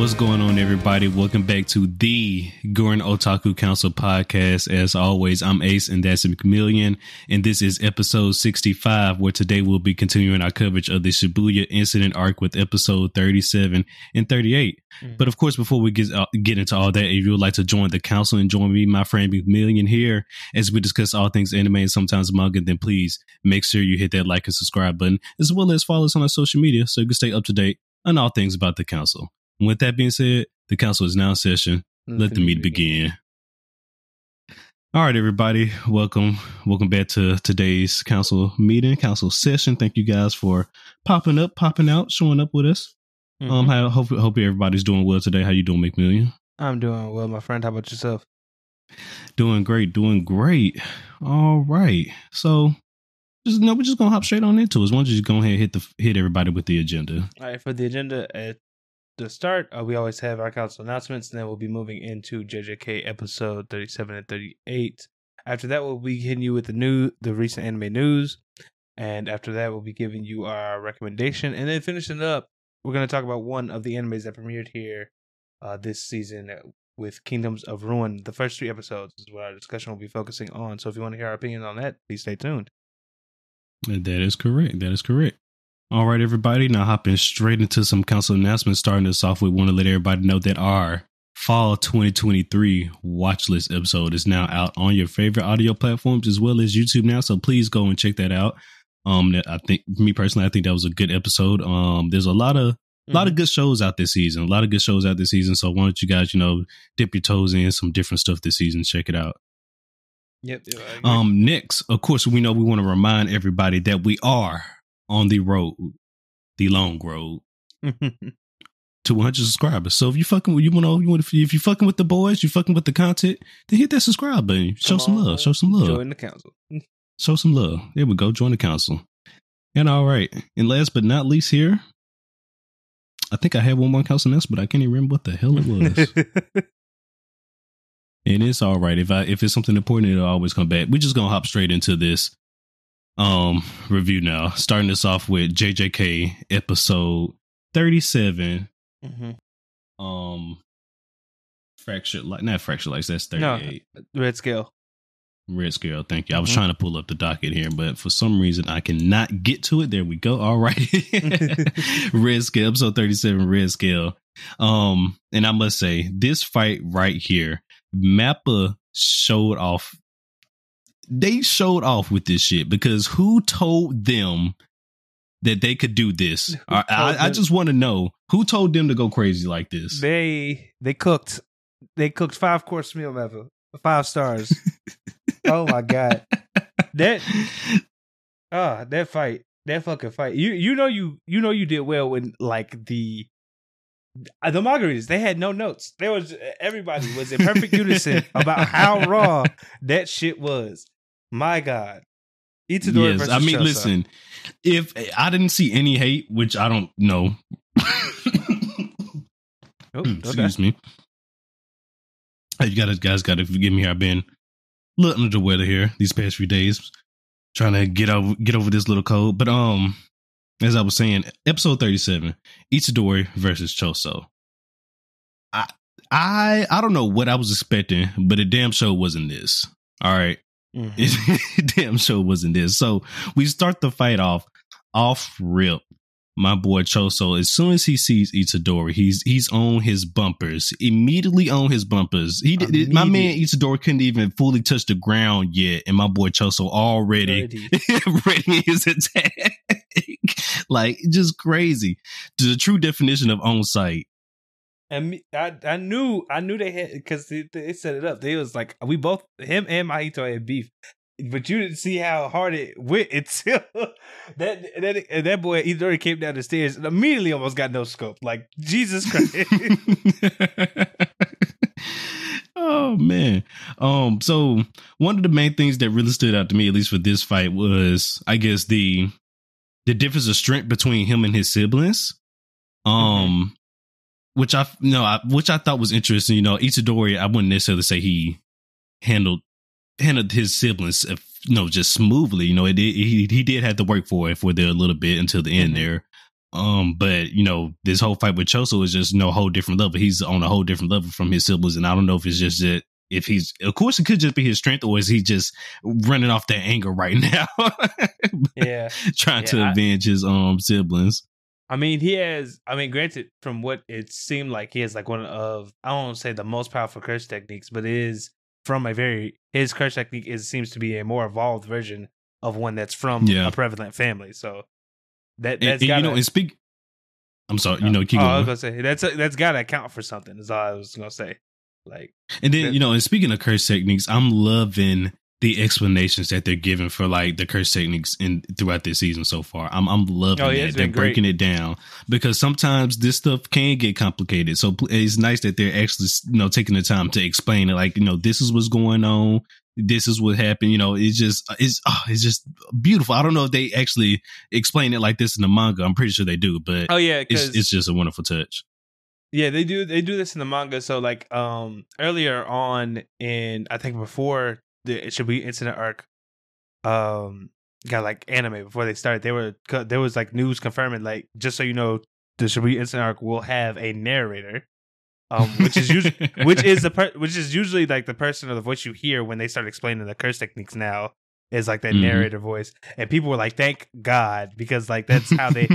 what's going on, everybody? Welcome back to the Gurren Otaku Council podcast. As always, I'm Ace and that's McMillian, and this is episode 65, where today we'll be continuing our coverage of the Shibuya incident arc with episode 37 and 38. Mm. But of course, before we get uh, get into all that, if you would like to join the council and join me, my friend McMillian here, as we discuss all things anime and sometimes manga, then please make sure you hit that like and subscribe button, as well as follow us on our social media so you can stay up to date on all things about the council. And with that being said, the council is now in session. Let the meeting begin. All right, everybody, welcome, welcome back to today's council meeting, council session. Thank you guys for popping up, popping out, showing up with us. Mm-hmm. Um, I hope hope everybody's doing well today. How you doing, McMillian? I'm doing well, my friend. How about yourself? Doing great, doing great. All right, so just no, we're just gonna hop straight on into it. Why don't you just go ahead and hit the hit everybody with the agenda? All right, for the agenda at the start, uh, we always have our council announcements, and then we'll be moving into JJK episode 37 and 38. After that, we'll be hitting you with the new, the recent anime news, and after that, we'll be giving you our recommendation, and then finishing up, we're going to talk about one of the animes that premiered here uh, this season with Kingdoms of Ruin. The first three episodes is what our discussion will be focusing on. So if you want to hear our opinion on that, please stay tuned. That is correct. That is correct. All right, everybody. Now hopping straight into some council announcements. Starting us off, we want to let everybody know that our fall 2023 watch list episode is now out on your favorite audio platforms as well as YouTube now. So please go and check that out. Um, I think me personally, I think that was a good episode. Um, there's a lot of a lot of mm-hmm. good shows out this season. A lot of good shows out this season. So why don't you guys, you know, dip your toes in some different stuff this season? Check it out. Yep. yep um, next, of course, we know we want to remind everybody that we are on the road, the long road to 100 subscribers. So if you fucking you want you want if you fucking with the boys, you fucking with the content, then hit that subscribe button. Show Come some on, love. Show some love. Join the council. Show some love. There we go. Join the council. And all right. And last but not least, here, I think I had one more council announcement, but I can't even remember what the hell it was. and it's all right if I if it's something important, it'll always come back. We're just gonna hop straight into this um review now. Starting this off with JJK episode 37. Mm-hmm. Um fractured like not fractured like that's 38. No, red scale. Red scale, thank you. I was mm-hmm. trying to pull up the docket here, but for some reason I cannot get to it. There we go. All right. red scale, episode 37, red scale. Um, and I must say, this fight right here, Mappa showed off they showed off with this shit because who told them that they could do this? I, I, I, just want to know who told them to go crazy like this. They they cooked they cooked five course meal ever five stars. oh my god, that ah that fight that fucking fight. You you know you you know you did well when like the the margaritas they had no notes. There was everybody was in perfect unison about how raw that shit was. My God. Itadori yes, I mean, Choso. listen, if I didn't see any hate, which I don't know. oh, Excuse okay. me. You gotta guys gotta forgive me. I've been a little under the weather here these past few days, trying to get over get over this little cold. But um, as I was saying, episode thirty seven, Itadori versus Choso. I I I don't know what I was expecting, but a damn show wasn't this. All right. Mm-hmm. damn sure wasn't this. So we start the fight off off rip. My boy Choso, as soon as he sees Itadori, he's he's on his bumpers. Immediately on his bumpers. He did, my man Itadori couldn't even fully touch the ground yet, and my boy Choso already ready his attack. like just crazy. The true definition of on site. And I, I knew, I knew they had because they, they, set it up. They was like, we both, him and Mahito had beef, but you didn't see how hard it went until that that that boy he already came down the stairs and immediately almost got no scope. Like Jesus Christ. oh man. Um. So one of the main things that really stood out to me, at least for this fight, was I guess the the difference of strength between him and his siblings. Mm-hmm. Um. Mm-hmm which I you know, I, which I thought was interesting. You know, Itadori, I wouldn't necessarily say he handled handled his siblings, uh, you know, just smoothly. You know, it, he he did have to work for it for there a little bit until the end mm-hmm. there. Um, but you know, this whole fight with Choso is just you know, whole different level. He's on a whole different level from his siblings, and I don't know if it's just that if he's of course it could just be his strength or is he just running off that anger right now yeah trying Yeah, to I- avenge his um siblings I mean, he has. I mean, granted, from what it seemed like, he has like one of I don't say the most powerful curse techniques, but it is from a very his curse technique is seems to be a more evolved version of one that's from Yeah. a prevalent family. So that that's got you know and speak i'm sorry you uh, know keep oh, I was gonna say that's that's got to account for something. Is all I was gonna say. Like, And then, you know, and speaking of curse techniques, I'm loving the explanations that they're giving for like the curse techniques in throughout this season so far. I'm I'm loving Oh, yeah, that. They're been great. breaking it down because sometimes this stuff can get complicated. So it's nice that they're actually, you know, taking the time to explain it. Like, you know, this is what's going on. This is what happened. You know, it's just, it's, oh, it's just beautiful. I don't know if they actually explain it like this in the manga. I'm pretty sure they do, but oh yeah, it's, it's just a wonderful touch. Yeah, they do they do this in the manga. So like um earlier on in I think before the Shibuya incident arc um got like anime before they started they were there was like news confirming like just so you know the Shibuya incident arc will have a narrator um which is usually which is the per- which is usually like the person or the voice you hear when they start explaining the curse techniques now is like that Mhm. narrator voice and people were like thank god because like that's how they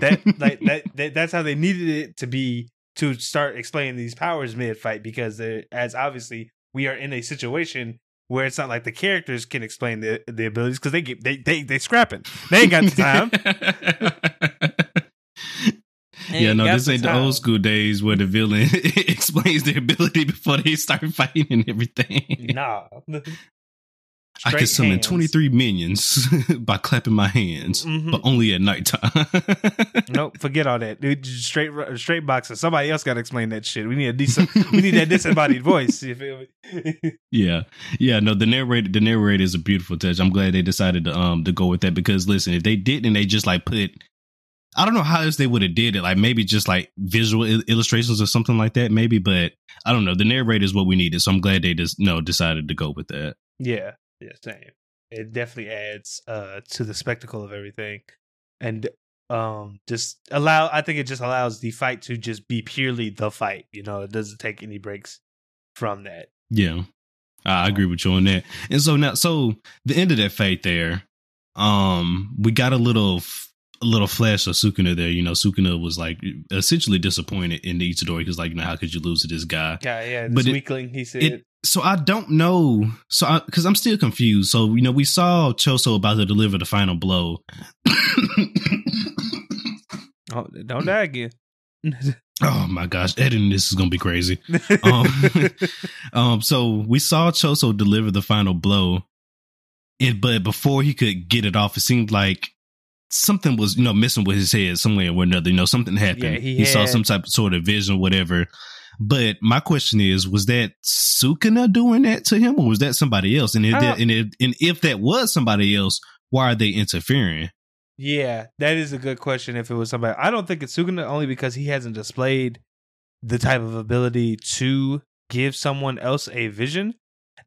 that like that, that that's how they needed it to be to start explaining these powers mid fight because they're- as obviously we are in a situation where it's not like the characters can explain the the abilities because they get they they they scrapping. They ain't got the time. Yeah, no, got this ain't the old school days where the villain explains their ability before they start fighting and everything. nah I can summon hands. 23 minions by clapping my hands, Mhm. but only at nighttime. nope forget all that dude straight straight boxing somebody else got to explain that shit we need a decent we need that disembodied voice you feel me yeah. Yeah, no, the narrator the narrator is a beautiful touch. I'm glad they decided to um to go with that because listen, if they didn't they just like put I don't know how else they would have did it. Like maybe just like visual il- illustrations or something like that, maybe. But I don't know. The narrator is what we needed, so I'm glad they just no decided to go with that. Yeah, yeah, same. It definitely adds uh to the spectacle of everything, and um just allow. I think it just allows the fight to just be purely the fight. You know, it doesn't take any breaks from that. Yeah, I agree with you on that. And so now, so the end of that fight there, um, we got a little, a little flash of Sukuna there. You know, Sukuna was like essentially disappointed in the Itadori because, like, you know, how could you lose to this guy? Yeah, yeah. This But it- weakling, he said. it- So I don't know. So I, because I'm still confused. So you know, we saw Choso about to deliver the final blow. oh, don't die again. oh my gosh, editing this is gonna be crazy. Um, Um, so we saw Choso deliver the final blow, it, but before he could get it off, it seemed like something was, you know, missing with his head somewhere or another. You know, something happened. Yeah, he saw had- some type of sort of vision, whatever. But my question is, was that Sukuna doing that to him, or was that somebody else? And if that, uh, and if, and if that was somebody else, why are they interfering? Yeah, that is a good question. If it was somebody, I don't think it's Sukuna only because he hasn't displayed the type of ability to give someone else a vision.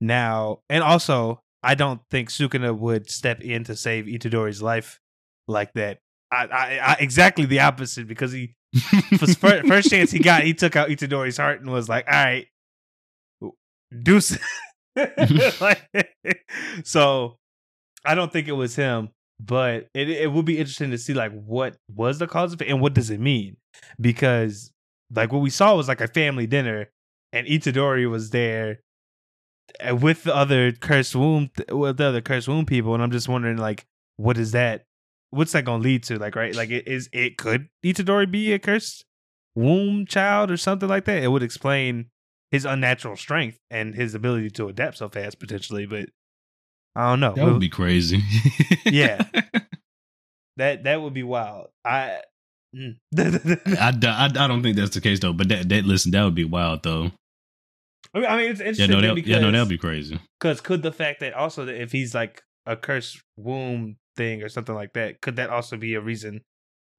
Now, and also, I don't think Sukuna would step in to save Itadori's life like that. I, I, I exactly the opposite because he for fir- first chance he got, he took out Itadori's heart and was like, "All right, deuce." like, so, I don't think it was him, but it it would be interesting to see like what was the cause of it and what does it mean because like what we saw was like a family dinner and Itadori was there uh, with the other cursed womb with the other cursed womb people and I'm just wondering like what is that what's that gonna lead to like right like it is it could Itadori be a cursed womb child or something like that it would explain his unnatural strength and his ability to adapt so fast potentially but I don't know That would be crazy. Yeah. that that would be wild I mm. I, I, I don't think that's the case though. But that that listen, that would be wild though. I mean, I mean, it's Yeah, interesting no, that, yeah, no, that'd be crazy. Because could the fact that also that if he's like a cursed womb thing or something like that, could that also be a reason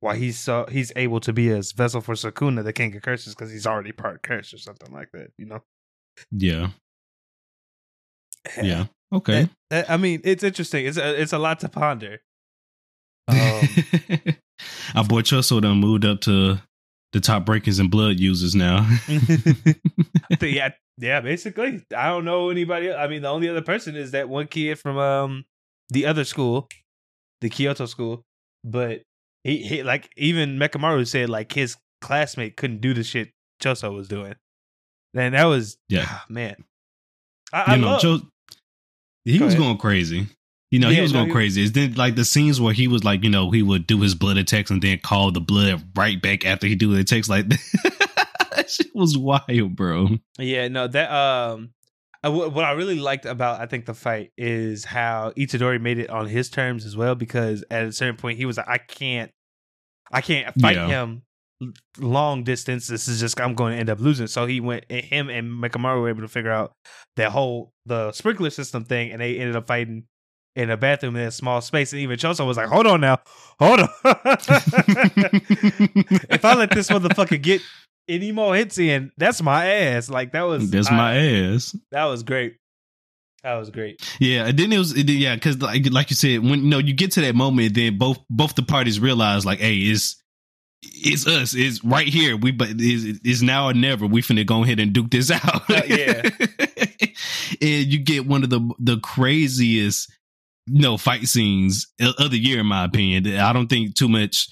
why he's so he's able to be a vessel for Sukuna, the king of curses, because he's already part curse or something like that? You know? Yeah, yeah, okay. That- I mean, it's interesting. It's a, it's a lot to ponder. Um, Our boy Choso done moved up to the top breakers and blood users now. yeah, yeah. Basically, I don't know anybody. I mean, the only other person is that one kid from um the other school, the Kyoto school. But he, he like even Mechamaru said like his classmate couldn't do the shit Choso was doing. And that was Yeah. ah, man. I, I you know, love, Cho, he Go was ahead. going crazy. You know, he was no, going he- crazy. It's then like the scenes where he was like, you know, he would do his blood attacks and then call the blood right back after he do the attacks. Like that shit was wild, bro. Yeah, no, that um, I, Uh, what what I really liked about I think the fight is how Itadori made it on his terms as well. Because at a certain point, he was like, I can't, I can't fight Yeah. him long distance. This is just I'm going to end up losing. So he went, and him and Mechamaru were able to figure out that whole the sprinkler system thing, and they ended up fighting. In a bathroom in a small space, and even Choso was like, "Hold on now, hold on. if I let this motherfucker get any more hits in, that's my ass. Like that was That's I- my ass. that was great. That was great. Yeah, and then it was it, yeah, because like like you said, when you know you get to that moment, then both both the parties realize like, hey, it's it's us, it's right here. We but it's, it's now or never. We finna go ahead and duke this out. Uh, yeah. and you get one of the the craziest you know fight scenes of the year, in my opinion. I don't think too much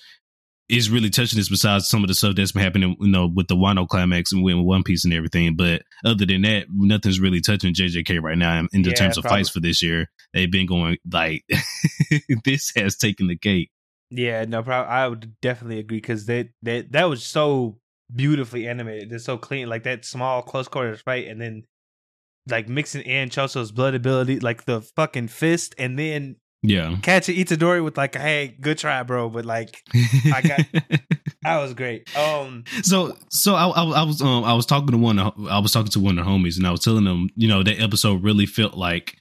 is really touching this besides some of the stuff that's been happening, you know, with the Wano climax and with One Piece and everything. But other than that, nothing's really touching JJK right now in, the Yeah, terms of probably. fights for this year. They've been going like this has taken the cake. Yeah, no problem. I would definitely agree because that that that was so beautifully animated. It's so clean, like that small close quarters fight, and then like mixing in Choso's blood ability, like the fucking fist, and then Yeah. catch catching Itadori with like, "Hey, good try, bro," but like I got- that was great. Um, So, so I, I, I was, um, I was talking to one, of- I was talking to one of the homies, and I was telling them, you know, that episode really felt like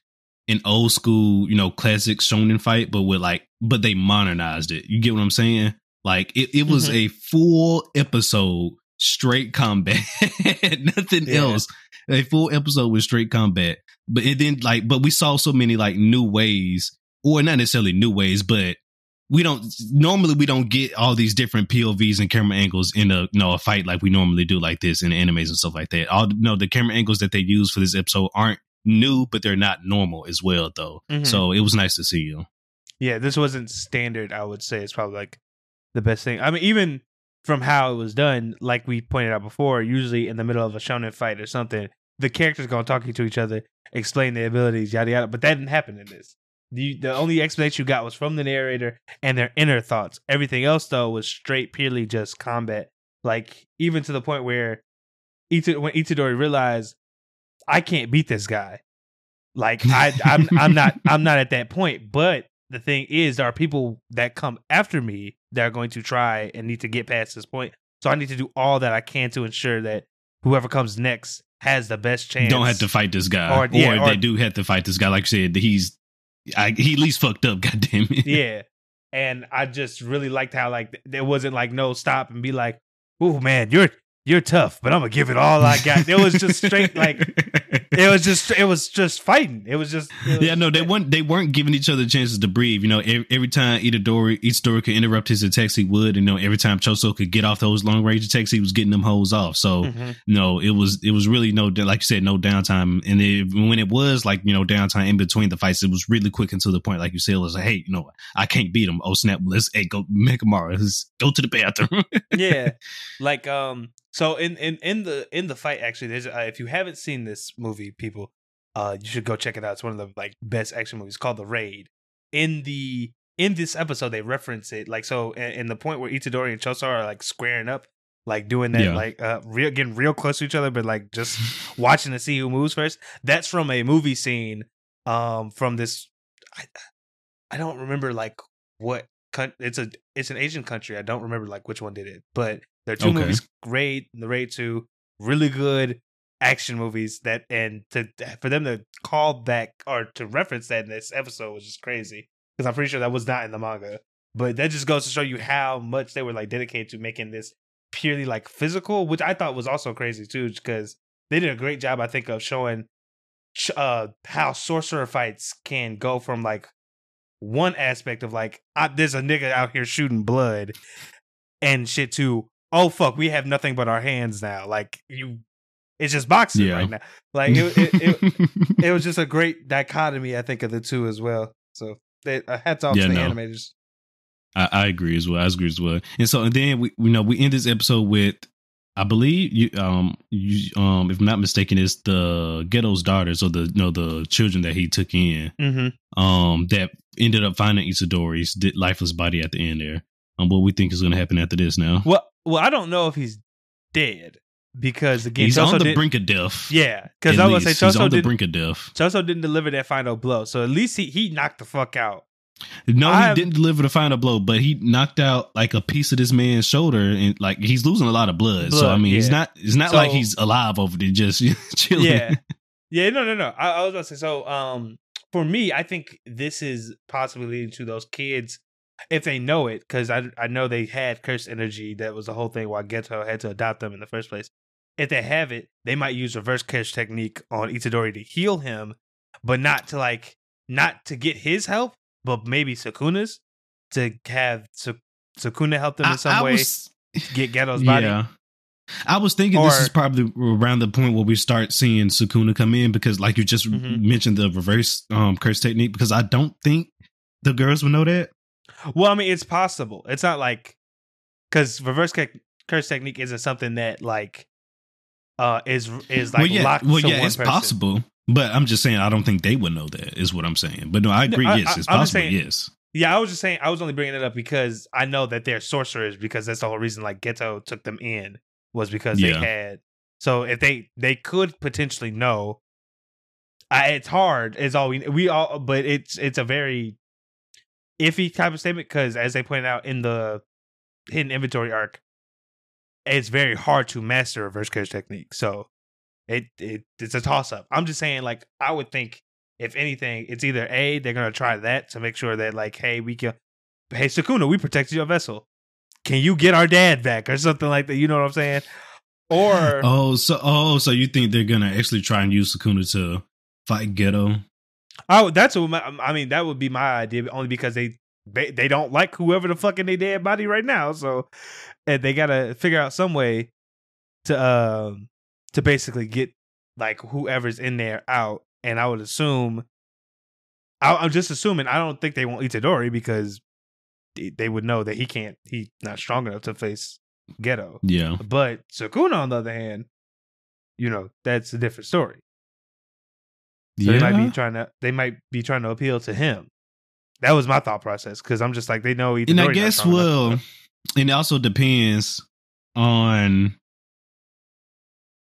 an old school, you know, classic shonen fight, but with like, but they modernized it. You get what I'm saying? Like, it, it was Mhm. a full episode straight combat, nothing Yeah. else. A full episode with straight combat, but it then like, but we saw so many like new ways, or not necessarily new ways, but we don't normally we don't get all these different POVs and camera angles in a you know a fight like we normally do like this in animes and stuff like that. All no the camera angles that they use for this episode aren't new, but they're not normal as well though. Mhm. So it was nice to see you. Yeah, this wasn't standard. I would say it's probably like the best thing. I mean, even from how it was done, like we pointed out before, usually in the middle of a shonen fight or something, the characters gonna talk to each other, explain their abilities, yada yada. But that didn't happen in this. The the only explanation you got was from the narrator and their inner thoughts. Everything else though was straight, purely just combat. Like even to the point where Ita, when Itadori realized I can't beat this guy. Like I, I'm, I'm not, I'm not at that point. But the thing is, there are people that come after me that are going to try and need to get past this point. So I need to do all that I can to ensure that whoever comes next has the best chance. Don't have to fight this guy, Or- yeah, or- they do have to fight this guy, like you said, he's I, he at least fucked up. Goddamn it. yeah. And I just really liked how like there wasn't like no stop and be like, "Oh man, you're you're tough, but I'm gonna give it all I got." It was just straight like it was just it was just fighting. It was just it was Yeah, no, they weren't. They weren't giving each other chances to breathe. You know, every, every time Itadori, Itadori could interrupt his attacks, he would. And you know, every time Choso could get off those long range attacks, he was getting them hoes off. So Mhm. no, it was it was really no, like you said, no downtime. And it, when it was like you know downtime in between the fights, it was really quick and to the point. Like you said, it was like, hey, you know, I can't beat him. Oh snap, let's hey go Mechamaru, let's go to the bathroom. yeah like um so in in in the in the fight actually there's uh, if you haven't seen this movie people uh you should go check it out. It's one of the like best action movies. Called the raid. In the in this episode they reference it like so in, in the point where itadori and Choso are like squaring up like doing that Yeah. like uh real getting real close to each other but like just watching to see who moves first. That's from a movie scene um from this i, I don't remember like what it's a it's an asian country. I don't remember like which one did it but there are two Okay. movies raid and the raid 2 really good action movies that and to for them to call back or to reference that in this episode was just crazy because i'm pretty sure that was not in the manga but that just goes to show you how much they were like dedicated to making this purely like physical which i thought was also crazy too because they did a great job i think of showing uh how sorcerer fights can go from like one aspect of like I, there's a nigga out here shooting blood and shit to oh fuck we have nothing but our hands now like you it's just boxing Yeah. right now like it, it, it, it was just a great dichotomy I think of the two as well so they, uh, hats off Yeah, to the no. animators I, I agree as well. I agree as well. And so, and then we, we know we end this episode with, I believe you, um, you, um, if I'm not mistaken, it's the Geto's daughters or the, you know, the children that he took in, mm-hmm. um, that ended up finding Itadori's lifeless body at the end there. Um, what we think is going to happen after this now? well well I don't know if he's dead because again He's Choso on the brink of death. yeah because I was say he's on the did brink of death. Choso didn't deliver that final blow so at least he he knocked the fuck out No, I- he didn't deliver the final blow, but he knocked out like a piece of this man's shoulder, and like he's losing a lot of blood. so I Blood, mean, he's not. It's not So- like he's alive over there, just chilling. Yeah. Yeah, no, no, no. I, I was about to say so. Um, for me, I think this is possibly leading to those kids if they know it, because I I know they had cursed energy. That was the whole thing why Geto had to adopt them in the first place. If they have it, they might use reverse curse technique on Itadori to heal him, but not to like not to get his help, but maybe Sukuna's to have Sa- Sukuna help them in some way was- get Geto's body. Yeah. I was thinking this is probably around the point where we start seeing Sukuna come in because, like you just Mhm. mentioned, the reverse um, curse technique. Because I don't think the girls would know that. Well, I mean, it's possible. It's not like because reverse cu- curse technique isn't something that like uh is is like well, yeah, locked well, yeah, it's person. possible. But I'm just saying, I don't think they would know that. Is what I'm saying. But no, I agree. I- yes, I- it's I'm possible. saying- yes. Yeah, I was just saying. I was only bringing it up because I know that they're sorcerers because that's the whole reason. Like Geto took them in was because Yeah. they had. So if they they could potentially know, I, it's hard. It's all we we all, but it's it's a very iffy type of statement because as they pointed out in the hidden inventory arc, it's very hard to master reverse curse technique. So it, it it's a toss up. I'm just saying, like I would think if anything, it's either a they're gonna try that to make sure that like, hey, we can, hey Sukuna, we protected your vessel. Can you get our dad back or something like that? You know what I'm saying? Or Oh, so oh, so you think they're gonna actually try and use Sukuna to fight Geto? Oh, that's what my, I mean. That would be my idea, only because they they, they don't like whoever the fucking they dead body right now. So and they gotta figure out some way to um to basically get like whoever's in there out. And I would assume, I, I'm just assuming. I don't think they want Itadori because they, they would know that he can't. He's not strong enough to face Geto. Yeah. But Sukuna, on the other hand, you know that's a different story. So yeah. they might be trying to they might be trying to appeal to him. That was my thought process because I'm just like they know. and I guess well, and it also depends on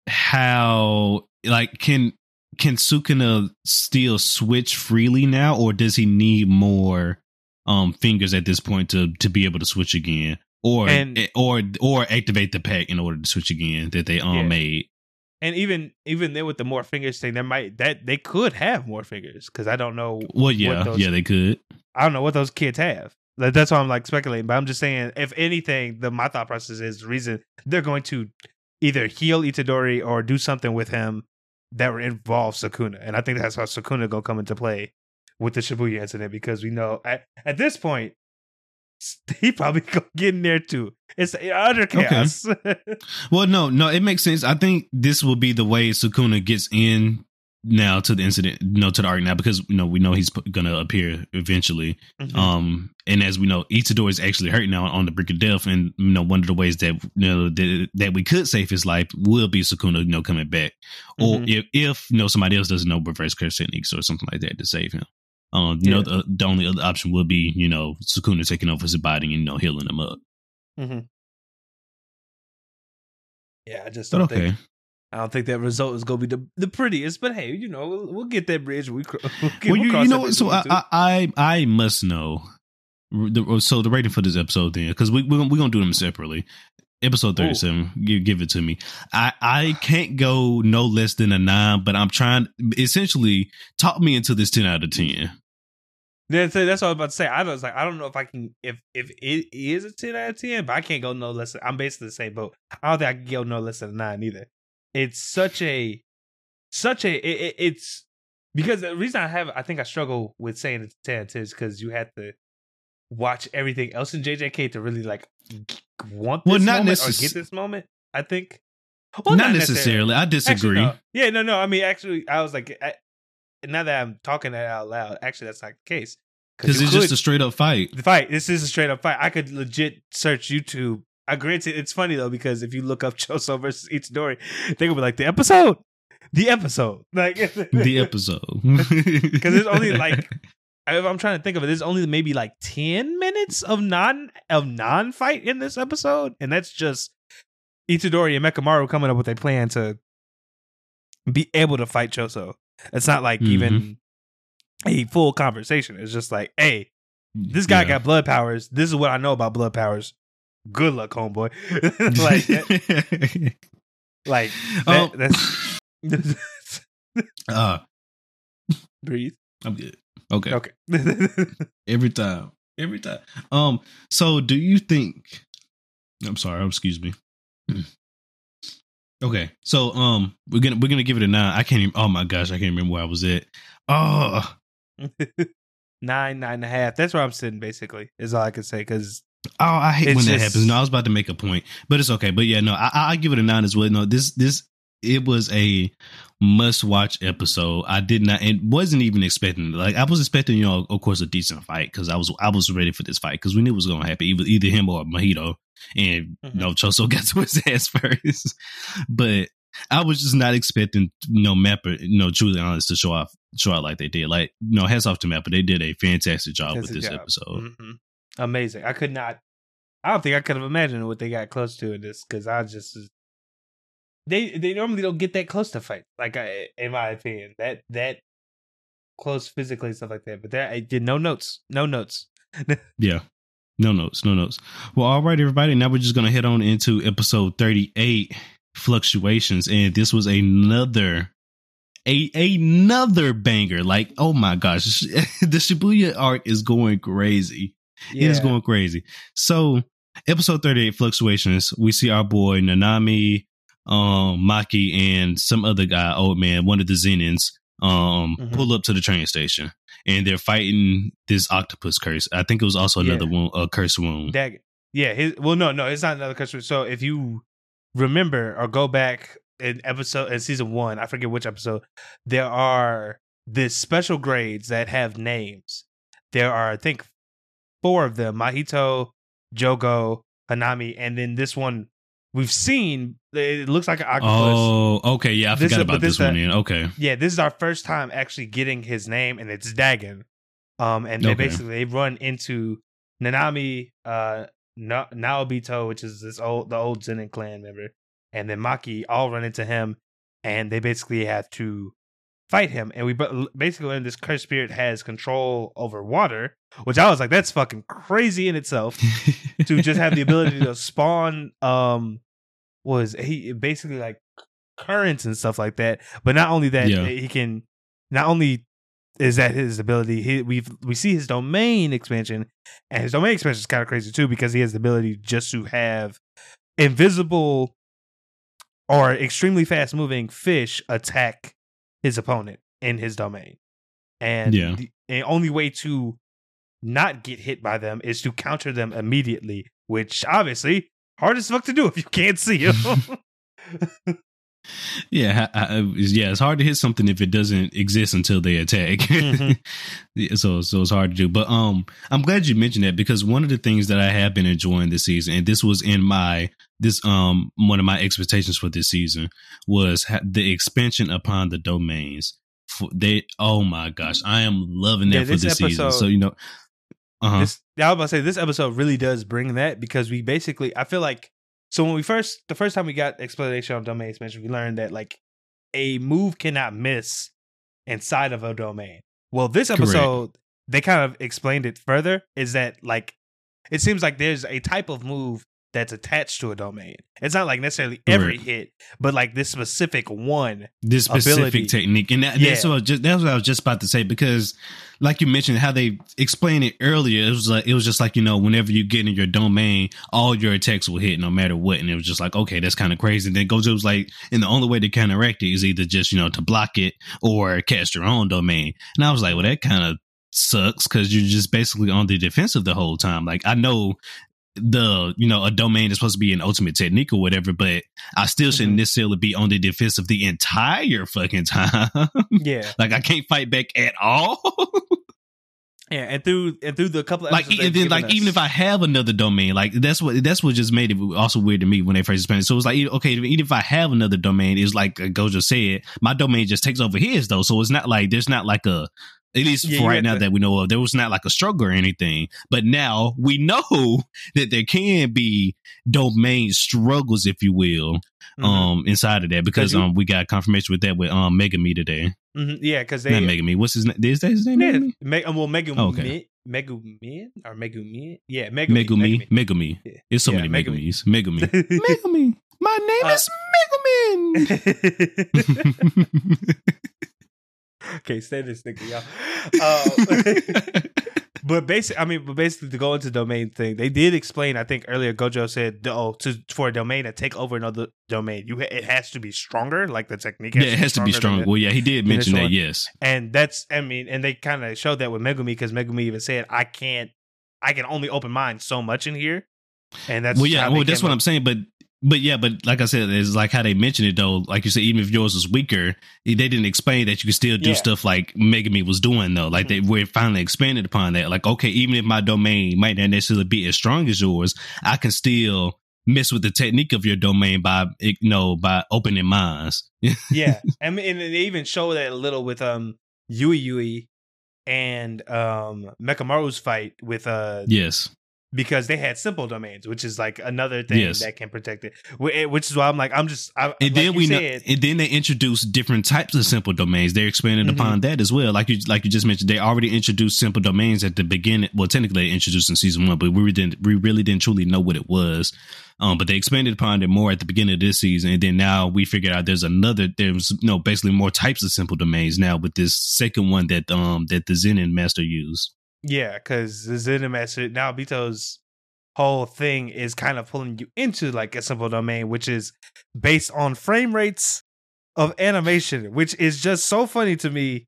how like can can Sukuna still switch freely now, or does he need more um fingers at this point to to be able to switch again, or And- or or activate the pack in order to switch again that they um Yeah. made? And even even then with the more fingers thing, there might that they could have more fingers because I don't know. Well, yeah, those- yeah, they could. I don't know what those kids have. Like, That's why I'm like speculating, but I'm just saying, if anything, the my thought process is the reason they're going to either heal Itadori or do something with him that would involve Sukuna, and I think that's how Sukuna gonna come into play with the Shibuya incident because we know at, at this point he probably gonna get in there too. It's utter chaos. Well, no, no, it makes sense. I think this will be the way Sukuna gets in now to the incident, no, to the arc now because you know we know he's going to appear eventually. Mhm. Um, and as we know, Itadori is actually hurt now on the brink of death, and you know one of the ways that you know that, that we could save his life will be Sukuna, you know, coming back, or Mhm. if if you know somebody else doesn't know reverse curse techniques or something like that to save him. Um, you know, the, the only other option would be you know Sukuna taking over his body and you know healing him up. Mhm. Yeah, I just don't okay, think I don't think that result is gonna be the, the prettiest. But hey, you know, we'll, we'll get that bridge. We, cr- we'll get, well, we'll you, cross you that know, bridge so I, get to it. I I I must know. The, so the rating for this episode then, because we we're gonna, we're gonna do them separately. Episode thirty seven, give, give it to me. I I can't go no less than a nine, but I'm trying. Essentially, talk me into this ten out of ten. That's, that's what I was about to say. I was like, I don't know if I can if if it is a ten out of ten, but I can't go no less. Than, I'm basically the same boat. I don't think I can go no less than a nine either. It's such a such a it, it- it's because the reason I have I think I struggle with saying it's ten out of is because you have to watch everything else in JJK to really like want this Well, not moment or necess- get this moment. I think. not, necessarily. I Actually, disagree. no. Yeah, no, no. I mean, actually, I was like, I, now that I'm talking that out loud, actually, that's not the case. Because it's just a straight up fight. the fight. This is a straight up fight. I could legit search YouTube. I granted it's funny though because if you look up Choso versus Itadori, they gonna be like the episode, the episode, like The episode. because there's only like if I'm trying to think of it, there's only maybe like ten minutes of non of non fight in this episode, and that's just Itadori and Mechamaru coming up with a plan to be able to fight Choso. It's not like even mm-hmm. A full conversation. It's just like, hey, this guy Yeah. got blood powers. This is what I know about blood powers. Good luck, homeboy. like, that, like that, Oh. that's uh, breathe. I'm good. Okay. Okay. Every time. Every time. Um, so do you think I'm sorry, excuse me. Okay. So um we're gonna we're gonna give it a nine. I can't even oh my gosh, I can't remember where I was at. Oh nine, nine and a half. That's where I'm sitting. Basically, is all I can say. Because Oh, I hate when that happens. No, I was about to make a point, but it's okay. But yeah, no, I, I give it a nine as well. No, this this it was a must watch episode. I did not and wasn't even expecting like I was expecting you know of course a decent fight because I was I was ready for this fight because we knew it was going to happen either either him or Mahito and Mhm. you know Choso got to his ass first, but I was just not expecting you know Mappa you know truly honest to show off show out like they did like you know hats off to Mappa they did a fantastic job with this job. episode. mhm. amazing. I could not. I don't think I could have imagined what they got close to in this. Because I just they they normally don't get that close to fight. Like I, in my opinion, that that close physically and stuff like that. But there, I did no notes. No notes. Yeah. No notes, no notes. Well, all right, everybody. Now we're just going to head on into episode 38 fluctuations. And this was another, a, another banger. Like, oh my gosh, the Shibuya arc is going crazy. It is going crazy. So, episode 38 fluctuations, we see our boy Nanami, um, Maki, and some other guy, old man, one of the Zenins, um, Mhm. pull up to the train station and they're fighting this octopus curse. I think it was also another Yeah. wound, a curse wound. Dag- yeah, his well no, no, it's not another customer. So if you remember or go back in episode in season one, I forget which episode, there are the special grades that have names. There are, I think, four of them: Mahito, Jogo, Hanami, and then this one we've seen. It looks like an octopus. oh, okay. Yeah, I This forgot is- about this this one. Okay. Yeah, this is our first time actually getting his name, and it's Dagon. Um, and they Okay. basically they run into Nanami, uh, Na- Naobito, which is this old the old Zenin clan member, and then Maki all run into him, and they basically have to fight him. And we basically learn this cursed spirit has control over water, which I was like, that's fucking crazy in itself to just have the ability to spawn um was he basically like currents and stuff like that but not only that Yeah. he can not only is that his ability he we we see his domain expansion and his domain expansion is kind of crazy too because he has the ability just to have invisible or extremely fast moving fish attack his opponent in his domain and Yeah. the, the only way to not get hit by them is to counter them immediately, which obviously hard as fuck to do if you can't see them. yeah, I, I, yeah. It's hard to hit something if it doesn't exist until they attack. Mhm. Yeah, so, so it's hard to do. But um, I'm glad you mentioned that because one of the things that I have been enjoying this season, and this was in my this um one of my expectations for this season was ha- the expansion upon the domains. For they, oh my gosh, I am loving that Yeah, for this this season. So you know, uh huh. this, I was about to say this episode really does bring that because we basically I feel like so when we first the first time we got explanation of domain expansion, we learned that like a move cannot miss inside of a domain. Well, this Correct. episode they kind of explained it further. Is that like it seems like there's a type of move that's attached to a domain. It's not like necessarily every Right. hit, but like this specific one. this specific ability. technique and that, Yeah. that's, what I was just, that's what I was just about to say because like you mentioned how they explained it earlier it was like it was just like you know whenever you get in your domain all your attacks will hit no matter what and it was just like okay that's kind of crazy and then Gojo was like and the only way to counteract it is either just you know to block it or cast your own domain and I was like well that kind of sucks because you're just basically on the defensive the whole time like I know the you know a domain is supposed to be an ultimate technique or whatever but i still shouldn't Mhm. necessarily be on the defensive the entire fucking time. Yeah, like i can't fight back at all. Yeah, and through and through the couple of like and then like given even if i have another domain like that's what that's what just made it also weird to me when they first expanded. So it's like okay even if i have another domain it's like uh, gojo said my domain just takes over his though. So it's not like there's not like a at least Yeah, for right now to- that we know of, there was not like a struggle or anything. But now we know that there can be domain struggles, if you will, Mhm. um, inside of that because um we got confirmation with that with um Megami today. Mhm. yeah, because they Not Megami. What's his name? Is that his name? yeah, Megami? Meg, well, Megumi, Oh, okay. Megumi or Megumi, yeah, Megumi, Megumi. Megami. Yeah. It's so Yeah, many Megumi. Megamis. Megami. Megami. My name Uh, is Megamin. okay, stay this nigga, y'all. Uh, but basically, I mean, but basically, to go into domain thing, they did explain. I think earlier, Gojo said, "Oh, to for a domain to take over another domain, you ha- it has to be stronger. Like the technique, yeah, it has to be than strong. Well, yeah, he did mention that. one. Yes. and that's, I mean, and they kind of showed that with Megumi because Megumi even said, "I can't, I can only open mine so much in here," and that's well, yeah. Well, that's what up- I'm saying. But, but yeah, but like I said, it's like how they mentioned it though. Like you said, even if yours was weaker, they didn't explain that you could still do Yeah. stuff like Megami was doing though. Like they were finally expanded upon that. Like, okay, even if my domain might not necessarily be as strong as yours, I can still mess with the technique of your domain by you know by opening minds. yeah, I mean, and they even show that a little with um Yui Yui and um Mechamaru's fight with uh yes. Because they had simple domains, which is like another thing Yes. that can protect it. Eh, Which is why I'm like, I'm just, I, And then we know, said, and then they introduced different types of simple domains. They're expanding Mhm. upon that as well. Like you, like you just mentioned, they already introduced simple domains at the beginning. Well, technically they introduced in season one, but we didn't, we really didn't truly know what it was. Um, but they expanded upon it more at the beginning of this season, and then now we figured out there's another, there's you know basically more types of simple domains now with this second one that um that the Zenin master used. Yeah, because the Zen Master Naobito's whole thing is kind of pulling you into like a simple domain, which is based on frame rates of animation, which is just so funny to me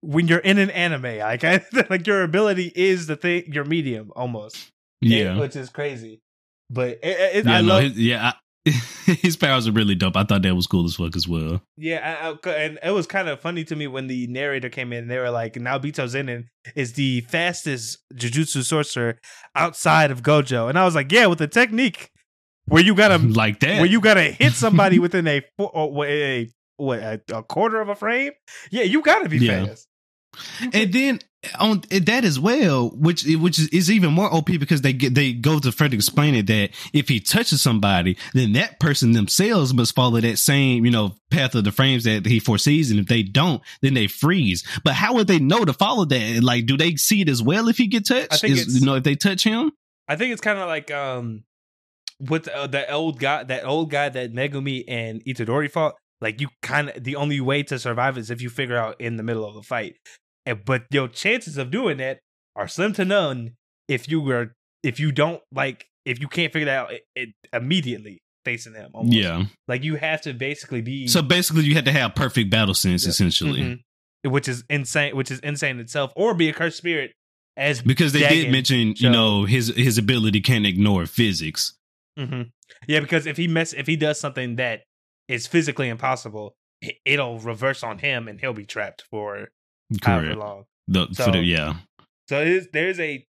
when you're in an anime. Like, I, like your ability is the thing, your medium almost. Yeah, It- which is crazy. But eh, eh, it, it, yeah, I no, love, his, yeah. His powers are really dope. I thought that was cool as fuck as well. yeah, I, I, and it was kind of funny to me when the narrator came in. They were like, "Naobito Zenin is the fastest jujutsu sorcerer outside of Gojo," and I was like, "Yeah, with the technique where you gotta like that. where you gotta hit somebody within a fo- or oh, a what a, a quarter of a frame. Yeah, you gotta be Yeah. fast. and then on that as well, which which is, even more OP because they get they go to further explain it that if he touches somebody, then that person themselves must follow that same you know path of the frames that he foresees, and if they don't, then they freeze. But how would they know to follow that? Like, do they see it as well if he get touched? I think Is- it's- you know if they touch him. I think it's kind of like um with uh, that old guy, that old guy that Megumi and Itadori fought. Like you kind of the only way to survive is if you figure out in the middle of a fight. And, but your chances of doing that are slim to none if you were if you don't like if you can't figure that out it, it, immediately facing him. Almost. Yeah. like you have to basically be So basically, you had to have perfect battle sense, Yeah. essentially. Mhm. which is insane, which is insane itself, or be a cursed spirit as Because they did mention, you know, his his ability can't ignore physics. hmm Yeah, because if he mess, if he does something that is physically impossible, it- it'll reverse on him, and he'll be trapped for Correct. long. The, So- the, yeah. So is, there's a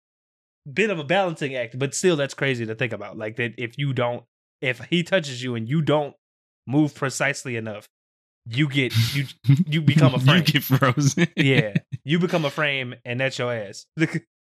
bit of a balancing act, but still, that's crazy to think about. Like that, if you don't, if he touches you and you don't move precisely enough, you get you you become a frame. you get frozen. yeah, you become a frame, and that's your ass.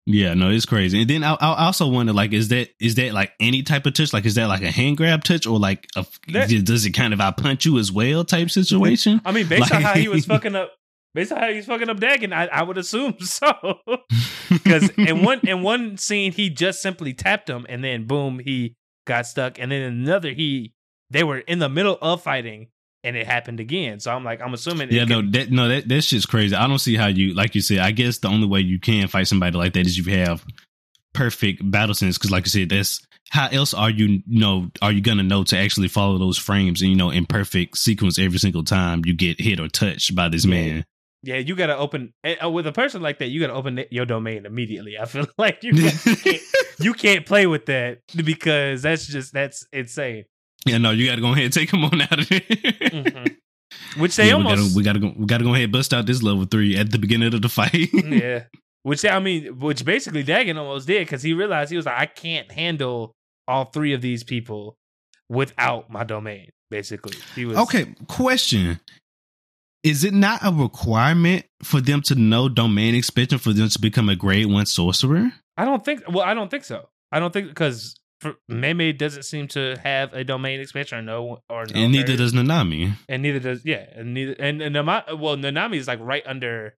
Yeah, no, it's crazy. And then I, I also wonder, like, is that is that like any type of touch? Like, is that like a hand grab touch, or like a That- does it kind of I punch you as well type situation? I mean, based on how he was fucking up, based on how he's fucking up Dagon, I, I would assume so. Because in one in one scene, he just simply tapped him, and then boom, he got stuck, and then another he they were in the middle of fighting and it happened again. So I'm like, I'm assuming. Yeah, no, that no, that that shit's crazy. I don't see how you, like you said. I guess the only way you can fight somebody like that is you have perfect battle sense. Because, like I said, that's how else are you, you know, are you gonna know to actually follow those frames and you know in perfect sequence every single time you get hit or touched by this Yeah. man. Yeah, you gotta open eh, uh, with a person like that. You gotta open your domain immediately. I feel like you can't, you can't play with that because that's just that's insane. yeah, no, you got to go ahead and take him on out of there. Mhm. Which they Yeah, almost we gotta, we gotta go, we gotta go ahead and bust out this level three at the beginning of the fight. yeah. Which I mean, which basically Dagon almost did because he realized he was like, I can't handle all three of these people without my domain. Basically, he was Okay, question. Is it not a requirement for them to know domain expansion for them to become a grade one sorcerer? I don't think. Well, I don't think so. I don't think because Mei Mei doesn't seem to have a domain expansion or no or no and neither does Nanami. and neither does yeah, and neither and, and Nama, well Nanami is like right under.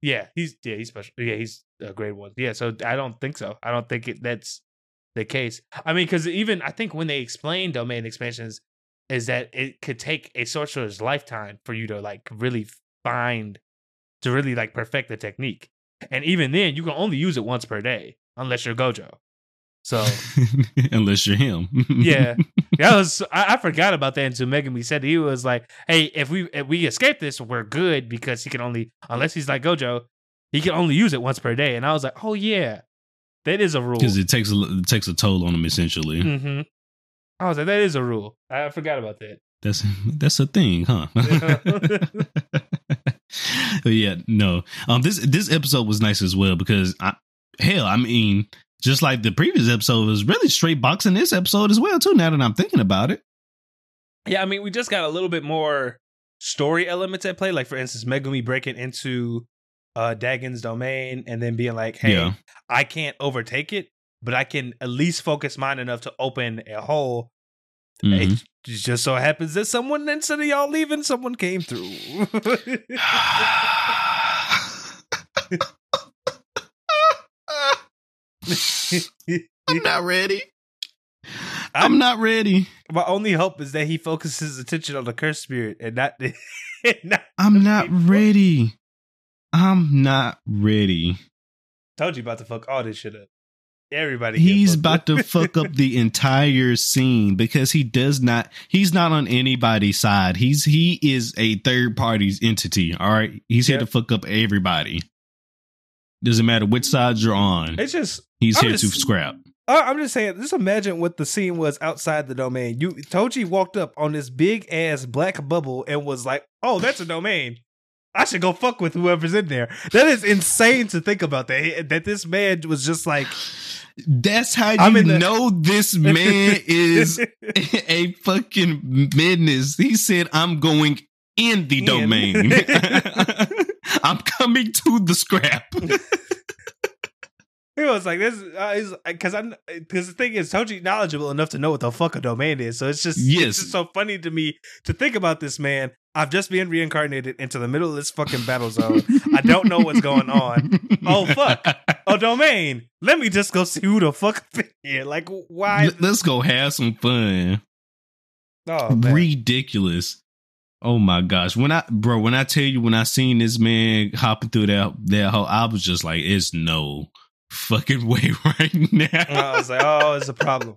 Yeah, he's yeah he's special. Yeah, he's a grade one. Yeah, so I don't think so. I don't think it, that's the case. I mean, because even I think when they explain domain expansions, is that it could take a sorcerer's lifetime for you to like really find to really like perfect the technique, and even then you can only use it once per day unless you're Gojo. So Unless you're him. yeah, that was I, I forgot about that until Megumi said he was like, "Hey, if we if we escape this, we're good because he can only unless he's like Gojo, he can only use it once per day." And I was like, "Oh yeah, that is a rule." Because it takes a it takes a toll on him essentially. hmm I was like, "That is a rule." I forgot about that. That's that's a thing, huh? But yeah, no. Um, this this episode was nice as well because I, hell, I mean, just like the previous episode was really straight boxing this episode as well too. Now that I'm thinking about it, Yeah, I mean, we just got a little bit more story elements at play. Like for instance, Megumi breaking into uh Dagon's domain and then being like, "Hey, Yeah. I can't overtake it, but I can at least focus mine enough to open a hole." Mhm. It just so happens that someone instead of y'all leaving, someone came through. I'm not ready. I'm not ready. My only hope is that he focuses attention on the curse spirit and not. and not I'm not ready. I'm not ready. told you about to fuck all this shit up. Everybody, He's about to fuck up the entire scene because he does not he's not on anybody's side. He's he is a third party's entity. All right. He's here to fuck up everybody. Doesn't matter which side you're on. It's just He's I'm here to scrap. I'm just saying, just imagine what the scene was outside the domain. You Toji walked up on this big ass black bubble and was like, "Oh, that's a domain. I should go fuck with whoever's in there." That is insane to think about. That that this man was just like, That's how you the- know this man is a fucking madness. He said, I'm going in the In. domain. I'm coming to the scrap. He was like, "This uh, is because I'm because the thing is, Toji knowledgeable enough to know what the fuck a domain is. So it's just Yes. it's just so funny to me to think about this man. I've just been reincarnated into the middle of this fucking battle zone. I don't know what's going on. Oh, fuck. A domain. Let me just go see who the fuck here. Like why? Let- Let's go have some fun. Oh man. Ridiculous. Oh my gosh. When I bro, when I tell you when I seen this man hopping through that that hole, I was just like, it's no fucking way right now. I was like, oh, it's a problem.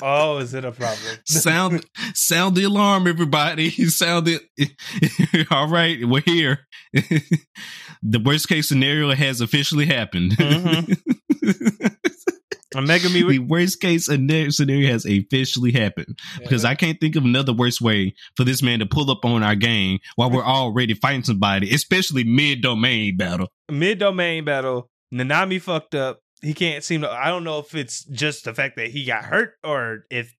Oh, is it a problem? sound sound the alarm, everybody. Sound it. All right, we're here. the worst case scenario has officially happened. Mm-hmm. A Megumi. the worst case scenario has officially happened because I can't think of another worse way for this man to pull up on our game while we're already fighting somebody, especially mid domain battle. mid domain battle. Nanami fucked up. He can't seem to. I don't know if it's just the fact that he got hurt or if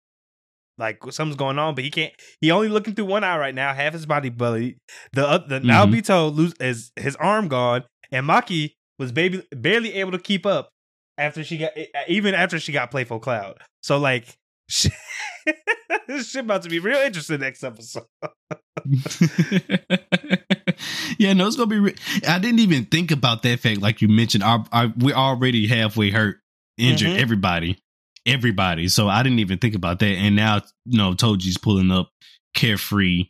like something's going on, but he can't. He only looking through one eye right now. Half his body bloody. The uh, the Mhm. Naobito lose is his arm gone, and Maki was baby barely able to keep up after she got even after she got playful cloud. So like. Shit, this shit about to be real interesting next episode. yeah, no, it's gonna be. Re- I didn't even think about that fact, like you mentioned. Our, our, we're already halfway hurt, injured. Mhm. Everybody, everybody. So I didn't even think about that. And now, you know, Toji's pulling up carefree,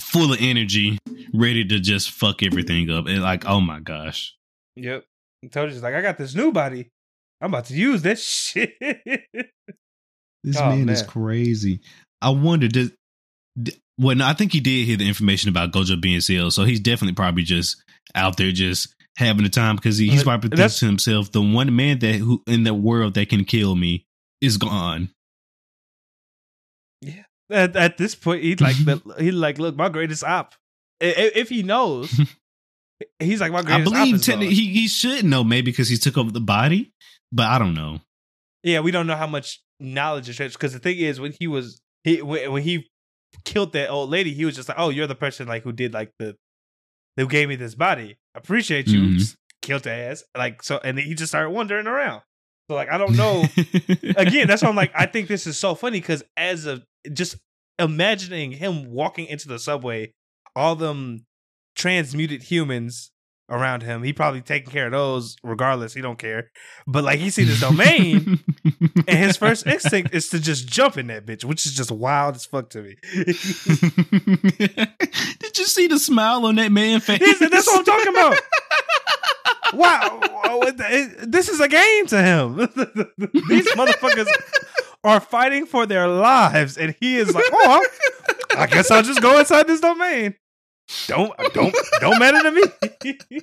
full of energy, ready to just fuck everything up. And like, oh my gosh. Yep. Toji's like, I got this new body. I'm about to use this shit. This Oh, man, is crazy. I wonder, did well, no, I think he did hear the information about Gojo being sealed, so he's definitely probably just out there just having the time because he, he's probably thinking to himself, the one man that who in the world that can kill me is gone. at, at this point, he like the, he like, look, my greatest op. I- i- If he knows, he's like my I greatest op. believe gone. he, he should know maybe because he took over the body, but I don't know. Yeah, we don't know how much knowledge is because the thing is when he was he when he killed that old lady, he was just like, "Oh, you're the person like who did like the who gave me this body. Appreciate you." Mhm. Killed the ass like so, and then he just started wandering around. So like I don't know. Again, that's why I'm like I think this is so funny because as a just imagining him walking into the subway, all them transmuted humans around him, he probably taking care of those regardless. He don't care. But like he see this domain. And his first instinct is to just jump in that bitch, which is just wild as fuck to me. Did you see the smile on that man face? That's what I'm talking about. Wow, wow, this is a game to him. These motherfuckers are fighting for their lives, and he is like, "Oh, I guess I'll just go inside this domain. Don't, don't, don't matter to me.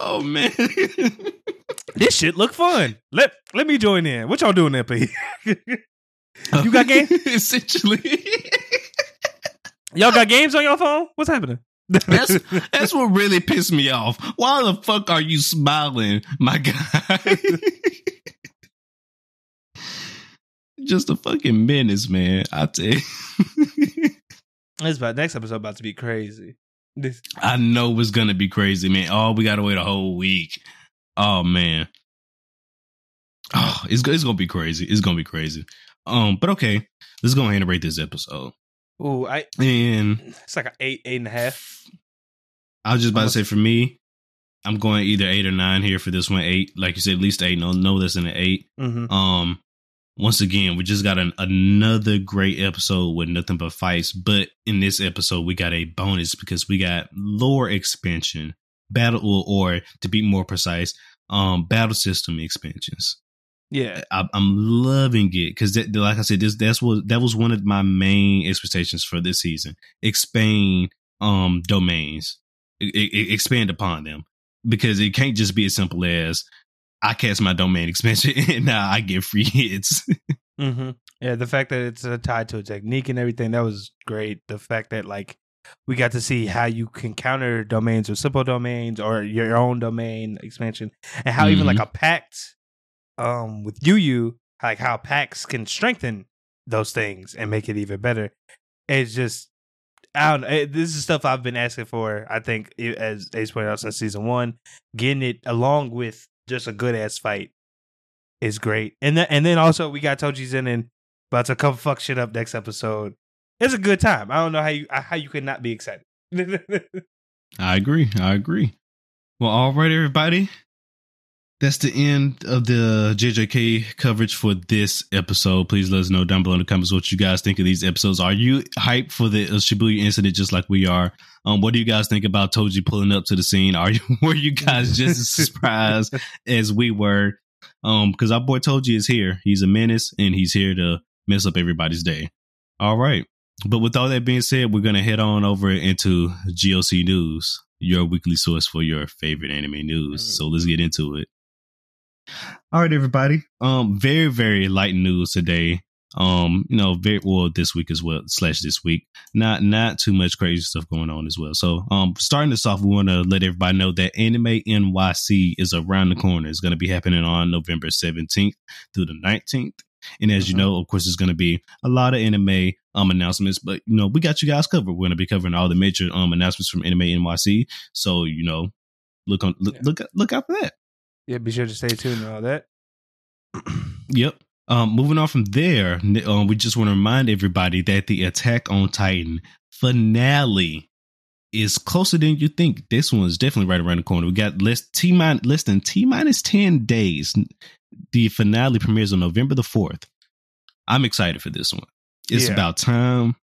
Oh man. this shit look fun. Let let me join in. What y'all doing there, P? Oh. You got game? Essentially. y'all got games on your phone? What's happening? That's that's what really pissed me off. Why the fuck are you smiling, my guy? Just a fucking menace, man. I tell you. This about next episode about to be crazy. This I know it's gonna be crazy, man. Oh, we gotta wait a whole week. Oh man. Oh, it's it's gonna be crazy. It's gonna be crazy. Um, but okay, let's go ahead and rate this episode. ooh, I And it's like an eight, eight and a half. I was just about to say for me, I'm going either eight or nine here for this one. Eight, like you said, at least eight. No, no less than an eight. Mm-hmm. Um, once again, we just got an, another great episode with nothing but fights. But in this episode, we got a bonus because we got lore expansion, battle or, or to be more precise, um, battle system expansions. Yeah, I, I'm loving it because, like I said, this that's what that was one of my main expectations for this season. Expand um domains, E- e- expand upon them because it can't just be as simple as I cast my domain expansion and now I get free hits. mm-hmm. yeah. The fact that it's uh, tied to a technique and everything that was great. The fact that like we got to see how you can counter domains or simple domains or your own domain expansion, and how even Mhm. like a pact, um, with Yu, like how pacts can strengthen those things and make it even better. It's just. I don't know. This is stuff I've been asking for. I think, as Ace pointed out, since season one, getting it along with just a good ass fight is great. And then and then also we got Toji's in and about to come fuck shit up next episode. It's a good time. I don't know how you uh, how you could not be excited. I agree. I agree. Well, all right, everybody. That's the end of the JJK coverage for this episode. Please let us know down below in the comments what you guys think of these episodes. Are you hyped for the Shibuya incident just like we are? Um, what do you guys think about Toji pulling up to the scene? Are you were you guys just as surprised as we were? Um, because our boy Toji is here. He's a menace and he's here to mess up everybody's day. All right. But with all that being said, we're gonna head on over into GOC News, your weekly source for your favorite anime news. So let's get into it. All right, everybody. Um, very very light news today. Um, you know, very well this week as well slash this week. Not not too much crazy stuff going on as well. So, um, starting this off, we want to let everybody know that Anime NYC is around the corner. It's going to be happening on November seventeenth through the nineteenth. And as you Mhm. know, of course, there's going to be a lot of anime um announcements, but you know, we got you guys covered. We're going to be covering all the major um announcements from Anime NYC. So you know, look on look Yeah. look look out for that. Yeah, be sure to stay tuned and all that. Yep. Um, moving on from there, um, we just want to remind everybody that the Attack on Titan finale is closer than you think. This one's definitely right around the corner. We got less T minus less than T minus ten days. The finale premieres on November the fourth. I'm excited for this one. It's Yeah. about time.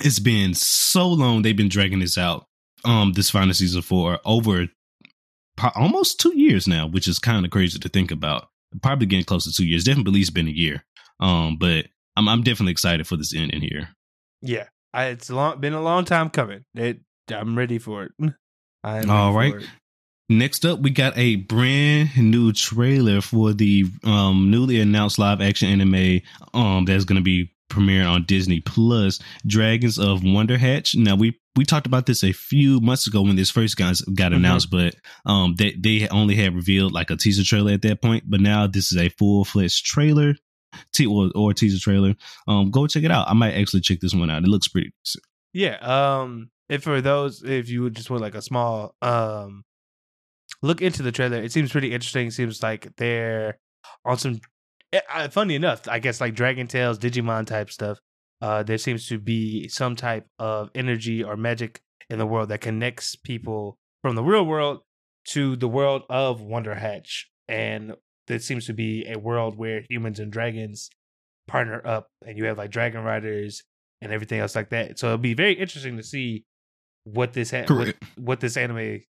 It's been so long they've been dragging this out. Um, this final season for over almost two years now, which is kind of crazy to think about. Probably getting close to two years. Definitely at least been a year. Um, but I'm I'm definitely excited for this ending here. Yeah, I, it's long, been a long time coming. It, I'm ready for it. All right. it. Next up, we got a brand new trailer for the um, newly announced live action anime um, that's going to be premiering on Disney Plus, Dragons of Wonderhatch. Now we we talked about this a few months ago when this first got got Mhm. announced, but um, they they only had revealed like a teaser trailer at that point. But now this is a full fledged trailer. Te- or, or teaser trailer. Um, go check it out. I might actually check this one out. It looks pretty. decent. Yeah. Um. If for those, if you just want like a small um, look into the trailer, it seems pretty interesting. It seems like they're on some. Uh, Funny enough, I guess like Dragon Tales, Digimon type stuff. Uh, there seems to be some type of energy or magic in the world that connects people from the real world to the world of Wonderhatch, and there seems to be a world where humans and dragons partner up, and you have like dragon riders and everything else like that. So it'll be very interesting to see what this ha- what, what this anime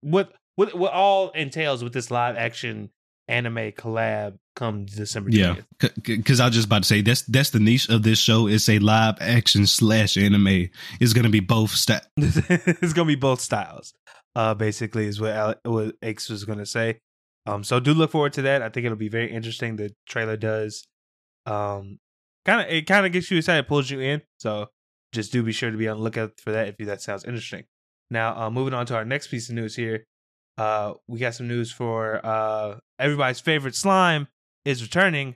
what what what all entails with this live action anime collab come December 20th. Yeah, because I was just about to say that's that's the niche of this show. It's a live action slash anime. It's going to be both. Sta- it's gonna be both styles. Uh, basically, is what Ale- what X was gonna say. Um, so do look forward to that. I think it'll be very interesting. The trailer does, um, kind of it kind of gets you excited, pulls you in. So just do be sure to be on the lookout for that if that sounds interesting. Now, uh, moving on to our next piece of news here. Uh, we got some news for uh everybody's favorite slime is returning.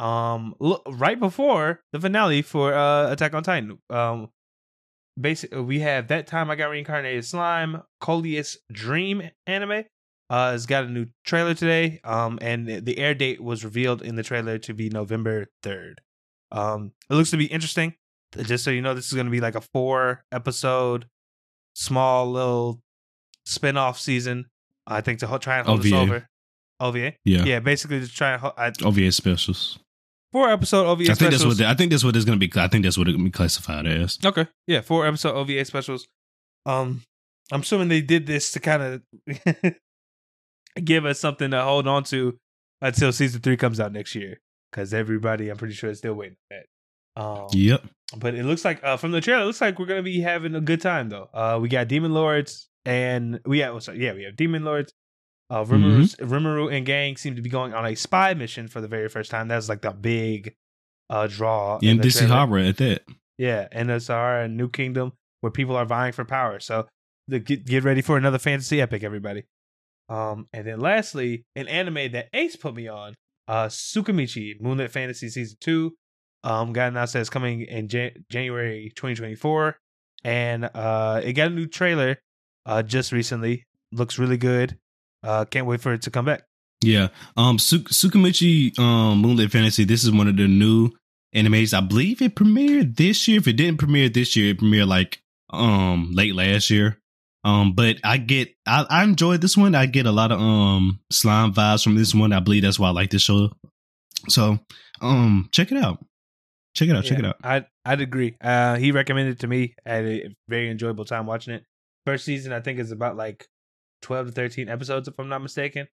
Um, look, right before the finale for uh Attack on Titan. Um, basically we have that time I got reincarnated slime, Coleus Dream anime. Uh, has got a new trailer today. Um, and the air date was revealed in the trailer to be November third. Um, it looks to be interesting. Just so you know, this is going to be like a four episode, small little spin off season. I think to try and hold us over. OVA, yeah, yeah, basically to try and ho- I, OVA specials. four episode OVA. Specials. I think that's specials. what the, I think that's what it's going to be. I think that's what it's going to be classified as. Okay. Yeah, four episode OVA specials. Um I'm assuming they did this to kind of give us something to hold on to until season 3 comes out next year cuz everybody I'm pretty sure is still waiting for that. Um Yep. but it looks like uh from the trailer it looks like we're going to be having a good time though. Uh we got Demon Lords and we have sorry, yeah, we have Demon Lords uh, Rimuru, Rimuru and gang seem to be going on a spy mission for the very first time. That's like the big uh, draw. in And the this is. Harbor at that. Yeah, NSR and New Kingdom, where people are vying for power. So the, get, get ready for another fantasy epic, everybody. Um, and then lastly, an anime that Ace put me on, uh, Tsukimichi Moonlit Fantasy Season Two, um, got announced it's coming in Jan- January 2024, and uh, it got a new trailer, uh, just recently. Looks really good. Uh, can't wait for it to come back. Yeah. Um, Su- Tsukimichi um, Moonlit Fantasy. This is one of the new animes. I believe it premiered this year. If it didn't premiere this year, it premiered like um late last year. Um, but I get I, I enjoyed this one. I get a lot of um slime vibes from this one. I believe that's why I like this show. So um check it out. Check it out. Check it out. I'd I'd agree. Uh, he recommended it to me. I had a very enjoyable time watching it. First season, I think, is about like twelve to thirteen episodes, if I'm not mistaken.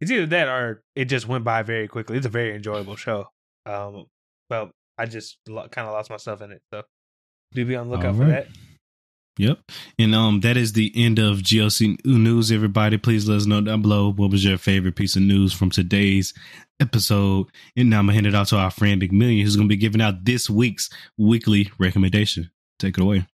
It's either that or it just went by very quickly. It's a very enjoyable show. Um, well, I just lo- kind of lost myself in it. So do be on the lookout All for that. Yep. And um that is the end of GOC news, everybody. Please let us know down below what was your favorite piece of news from today's episode. And now I'm gonna hand it out to our friend McMillian, who's gonna be giving out this week's weekly recommendation. Take it away.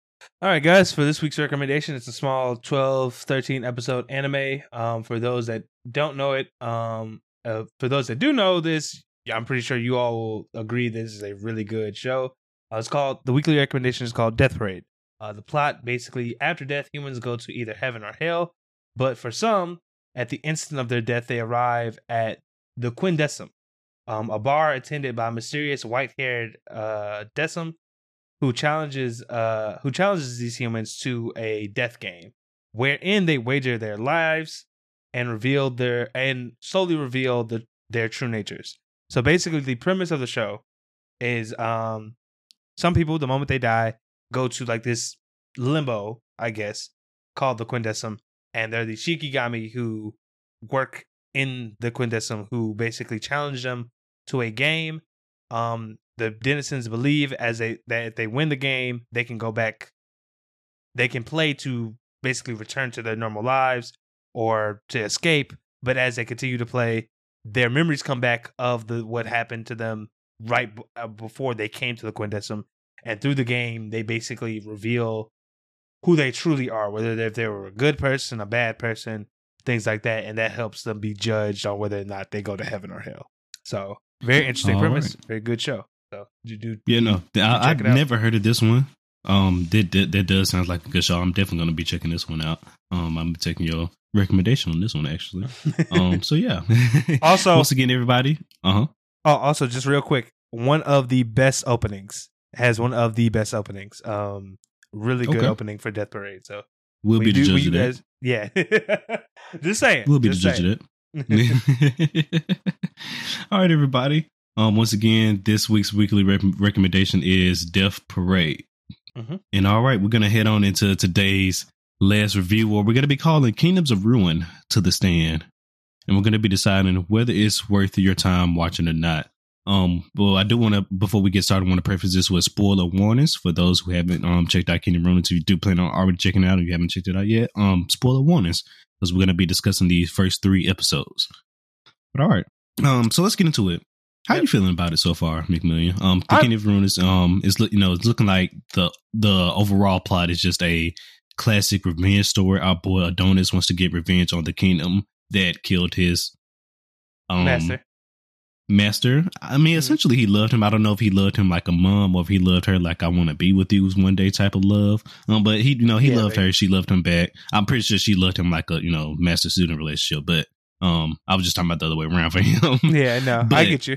All right, guys, for this week's recommendation, it's a small 12, 13 episode anime. Um, for those that don't know it, um, uh, for those that do know this, I'm pretty sure you all will agree this is a really good show. Uh, it's called, the weekly recommendation is called Death Parade. Uh, the plot basically, after death, humans go to either heaven or hell, but for some, at the instant of their death, they arrive at the Quindecim, um, a bar attended by mysterious white haired uh, Decim who challenges uh who challenges these humans to a death game wherein they wager their lives and reveal their and slowly reveal the their true natures. So basically the premise of the show is um some people the moment they die go to like this limbo, I guess, called the Quindecim, and they're the Shikigami who work in the Quindecim who basically challenge them to a game. Um the denizens believe as they that if they win the game, they can go back they can play to basically return to their normal lives or to escape, but as they continue to play, their memories come back of the what happened to them right b- uh, before they came to the Quindecim, and through the game, they basically reveal who they truly are, whether they, if they were a good person, a bad person, things like that, and that helps them be judged on whether or not they go to heaven or hell. So, very interesting All premise, right. very good show. So, you do Yeah, no, I, I've never heard of this one. Um, that, that that does sound like a good show. I'm definitely gonna be checking this one out. Um, I'm taking your recommendation on this one actually. Um, so yeah. Also- once again, everybody. Uh huh. Oh, also, just real quick, one of the best openings has one of the best openings. Um, really good Okay. opening for Death Parade. So We'll be the do- judge of that. guys- yeah. just saying. We'll be the judge saying. of that. All right, everybody. Um, once again, this week's weekly rec- recommendation is Death Parade. Mhm. And all right, we're gonna head on into today's last review, where we're gonna be calling Kingdoms of Ruin to the stand, and we're gonna be deciding whether it's worth your time watching or not. Um, well, I do want to before we get started, want to preface this with spoiler warnings for those who haven't um checked out Kingdom of Ruin. If you do plan on already checking it out, or you haven't checked it out yet, um, spoiler warnings because we're going to be discussing these first three episodes. But all right, um, so let's get into it. How Yep. you feeling about it so far, McMillian? Um, Kingdom of Ruin is um is look- you know it's looking like the the overall plot is just a classic revenge story. Our boy Adonis wants to get revenge on the kingdom that killed his um Master. master. I mean, Mhm. essentially, he loved him. I don't know if he loved him like a mom or if he loved her like I want to be with you one day type of love. Um, but he, you know, he Yeah, loved her. She loved him back. I'm pretty sure she loved him like a you know master student relationship. But um, I was just talking about the other way around for him. Yeah, no, I get you.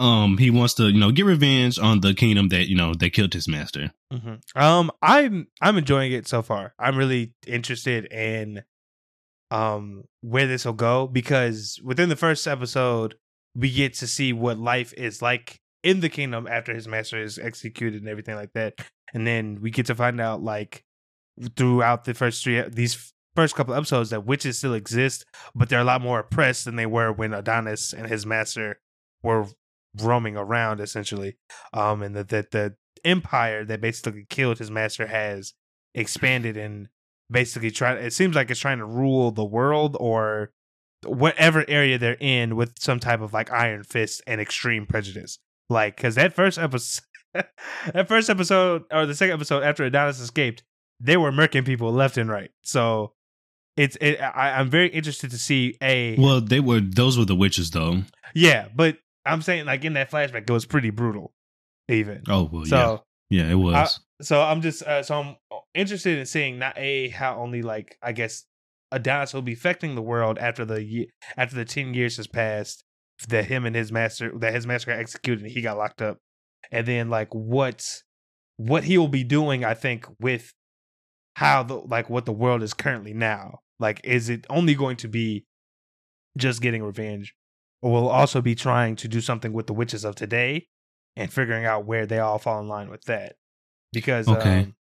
Um, he wants to you know get revenge on the kingdom that you know that killed his master. hmm Um, I'm I'm enjoying it so far. I'm really interested in um where this will go because within the first episode we get to see what life is like in the kingdom after his master is executed and everything like that, and then we get to find out like throughout the first three these first couple episodes that witches still exist, but they're a lot more oppressed than they were when Adonis and his master were roaming around essentially um and that that the empire that basically killed his master has expanded and basically try it seems like it's trying to rule the world or whatever area they're in with some type of like iron fist and extreme prejudice like because that first episode that first episode or the second episode after adonis escaped they were murking people left and right so it's it, I, i'm very interested to see a Well, they were those were the witches though. yeah but i'm saying like in that flashback it was pretty brutal even. Oh well, so yeah, yeah, it was. so I'm just uh, so I'm interested in seeing not a how only like I guess a Adonis will be affecting the world after the after the ten years has passed that him and his master that his master got executed and he got locked up, and then like what what he will be doing I think with how the like what the world is currently now. Like is it only going to be just getting revenge will also be trying to do something with the witches of today and figuring out where they all fall in line with that because Okay. um,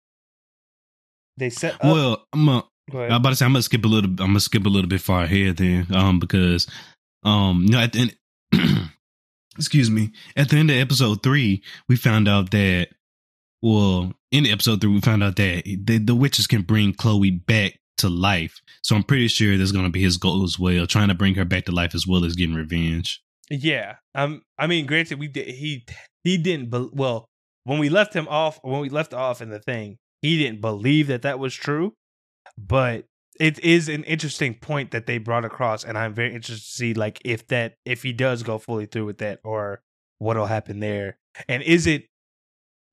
they set up. well, I'm a, I'm ahead. about to say I'm gonna skip a little. I'm gonna skip a little bit far ahead then, um, because, um, you know, at the end, excuse me, at the end of episode three, we found out that, well, in episode three, we found out that the, the witches can bring Chloe back to life. So I'm pretty sure that's gonna be his goal as well, trying to bring her back to life as well as getting revenge. Yeah. Um. I mean, granted, we did. He he didn't. Be, well, when we left him off, when we left off in the thing, he didn't believe that that was true. But it is an interesting point that they brought across, and I'm very interested to see like if that if he does go fully through with that, or what'll happen there, and is it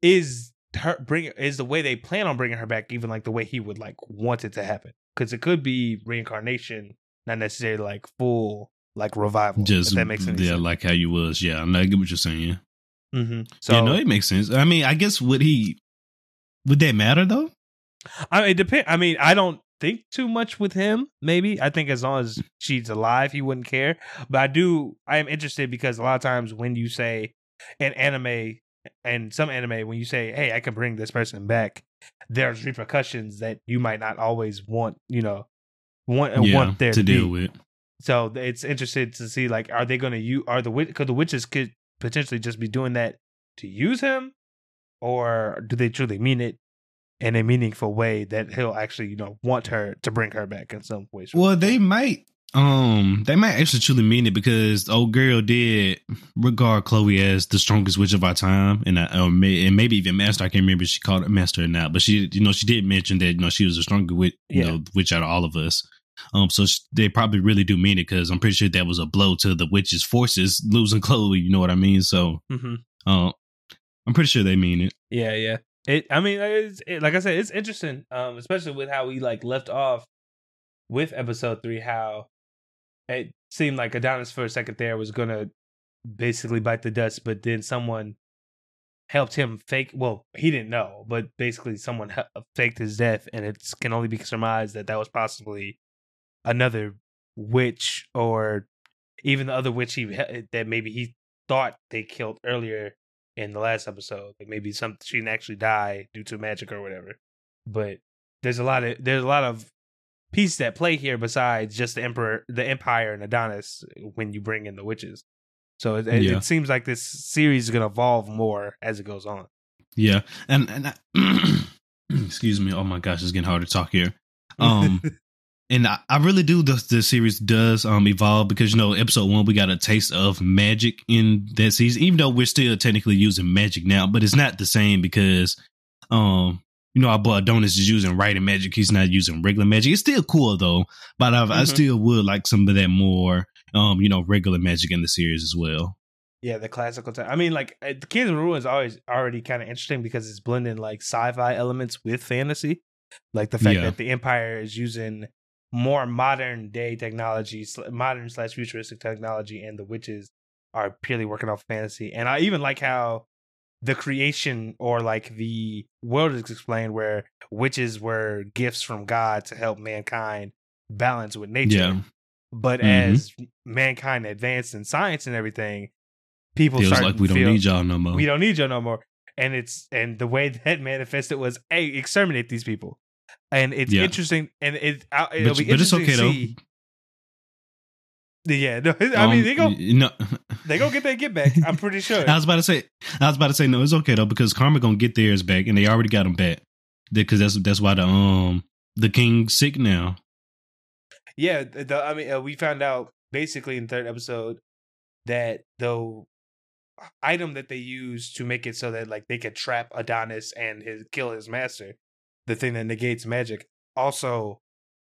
is her bring is the way they plan on bringing her back even like the way he would like want it to happen because it could be reincarnation, not necessarily like full like revival. Just if that makes any yeah, like how you was. Yeah, I know, I get what you're saying. Mm-hmm. So yeah, no, it makes sense. I mean, I guess would he would that matter though? I mean, it depend. I mean, I don't think too much with him. Maybe I think as long as she's alive, he wouldn't care. But I do. I am interested because a lot of times when you say an anime and some anime, when you say, "Hey, I can bring this person back," there's repercussions that you might not always want. You know, want Yeah, want there to be. deal with. So it's interesting to see like, are they going to use? Are the witch? Because the witches could potentially just be doing that to use him, or do they truly mean it in a meaningful way that he'll actually, you know, want her to bring her back in some way? Well, they might. Um, they might actually truly mean it because old girl did regard Chloe as the strongest witch of our time, and uh, or may, and maybe even master. I can't remember if she called it master or not, but she, you know, she did mention that you know she was the stronger witch, you Yeah. know, witch out of all of us. Um, so sh- they probably really do mean it because I'm pretty sure that was a blow to the witch's forces losing Chloe. You know what I mean? So, Mhm. uh, I'm pretty sure they mean it. Yeah, yeah. It. I mean, it's, it, like I said, it's interesting, um, especially with how we like left off with episode three. How it seemed like Adonis for a second there was gonna basically bite the dust, but then someone helped him fake. Well, he didn't know, but basically someone uh, faked his death, and it can only be surmised that that was possibly another witch or even the other witch he that maybe he thought they killed earlier in the last episode. Like maybe some she didn't actually die due to magic or whatever. But there's a lot of there's a lot of pieces that play here besides just the emperor, the empire, and Adonis when you bring in the witches. So it, it, Yeah. it seems like this series is gonna evolve more as it goes on. Yeah, and and I, excuse me. Oh my gosh, it's getting hard to talk here. Um, and I, I really do. The the series does um evolve because you know episode one we got a taste of magic in that season, even though we're still technically using magic now, but it's not the same because um. You know, our Adonis is using writing magic. He's not using regular magic. It's still cool though, but I, I still would like some of that more, um, you know, regular magic in the series as well. Yeah, the classical time. I mean, like uh, the Kings of Ruin is always already kind of interesting because it's blending like sci-fi elements with fantasy, like the fact Yeah. that the Empire is using more modern day technology, modern slash futuristic technology, and the witches are purely working off fantasy. And I even like how the creation or like the world is explained where witches were gifts from God to help mankind balance with nature. Yeah, But Mhm. as mankind advanced in science and everything, people feels like we don't feel, need y'all no more. we don't need y'all no more. And it's and the way that manifested was, hey, exterminate these people. And it's Yeah. interesting, and it uh, it'll but, be but it's interesting okay to though. Yeah, no, I mean Um, they go no. they go get their get back. I'm pretty sure. I was about to say, I was about to say, no, it's okay though because Karma gonna get theirs back, and they already got them back. Because that's that's why the um the king's sick now. Yeah, the, I mean, uh, we found out basically in the third episode that the item that they used to make it so that like they could trap Adonis and his kill his master, the thing that negates magic, also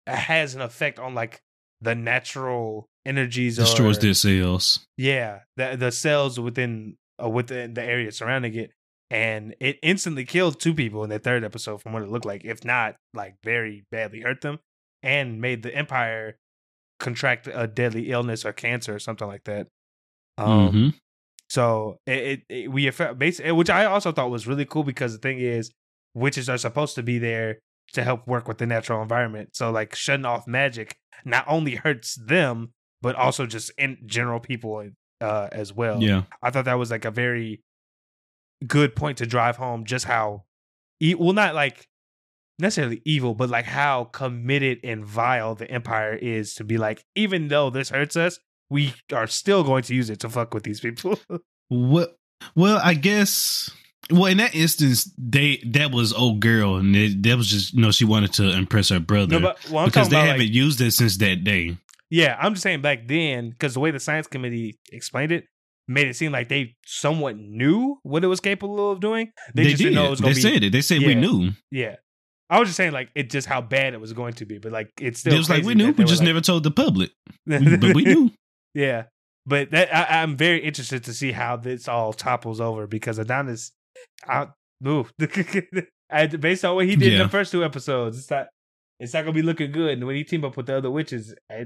has an effect on like the natural energies Destroys or, their cells. yeah the the cells within uh, within the area surrounding it and it instantly killed two people in the third episode from what it looked like if not like very badly hurt them and made the empire contract a deadly illness or cancer or something like that. Um hmm so it, it, it we affect basically which i also thought was really cool because the thing is witches are supposed to be there to help work with the natural environment. So like shutting off magic not only hurts them but also just in general people uh as well Yeah, i thought that was like a very good point to drive home just how e- well not like necessarily evil but like how committed and vile the empire is to be like even though this hurts us we are still going to use it to fuck with these people well, well, I guess. Well, in that instance, they that was old girl, and it, that was just you know she wanted to impress her brother No, but well, because they haven't like, used it since that day. yeah, I'm just saying back then because the way the science committee explained it made it seem like they somewhat knew what it was capable of doing. They, They, just did. didn't know it was they going to be. said it. They said we knew. Yeah, I was just saying like it just how bad it was going to be, but like it's still it was like we knew. We just like- never told the public, but we knew. Yeah, but that I, I'm very interested to see how this all topples over because Adonis, I ooh, I- based on what he did in the first two episodes, it's not it's not gonna be looking good. And when he team up with the other witches, I,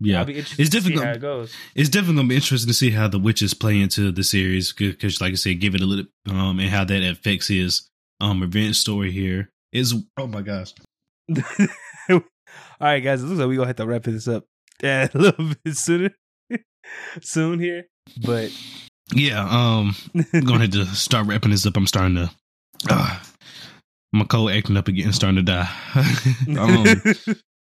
Yeah, be interested It's to see difficult. how it goes. it's definitely gonna be interesting to see how the witches play into the series because, like I said, give it a little um and how that affects his um revenge story here is oh my gosh. All right, guys. It looks like we gonna have to wrap this up yeah, a little bit sooner, soon here. But Yeah, um I'm gonna have to start wrapping this up. I'm starting to uh, my cold acting up again, starting to die. um,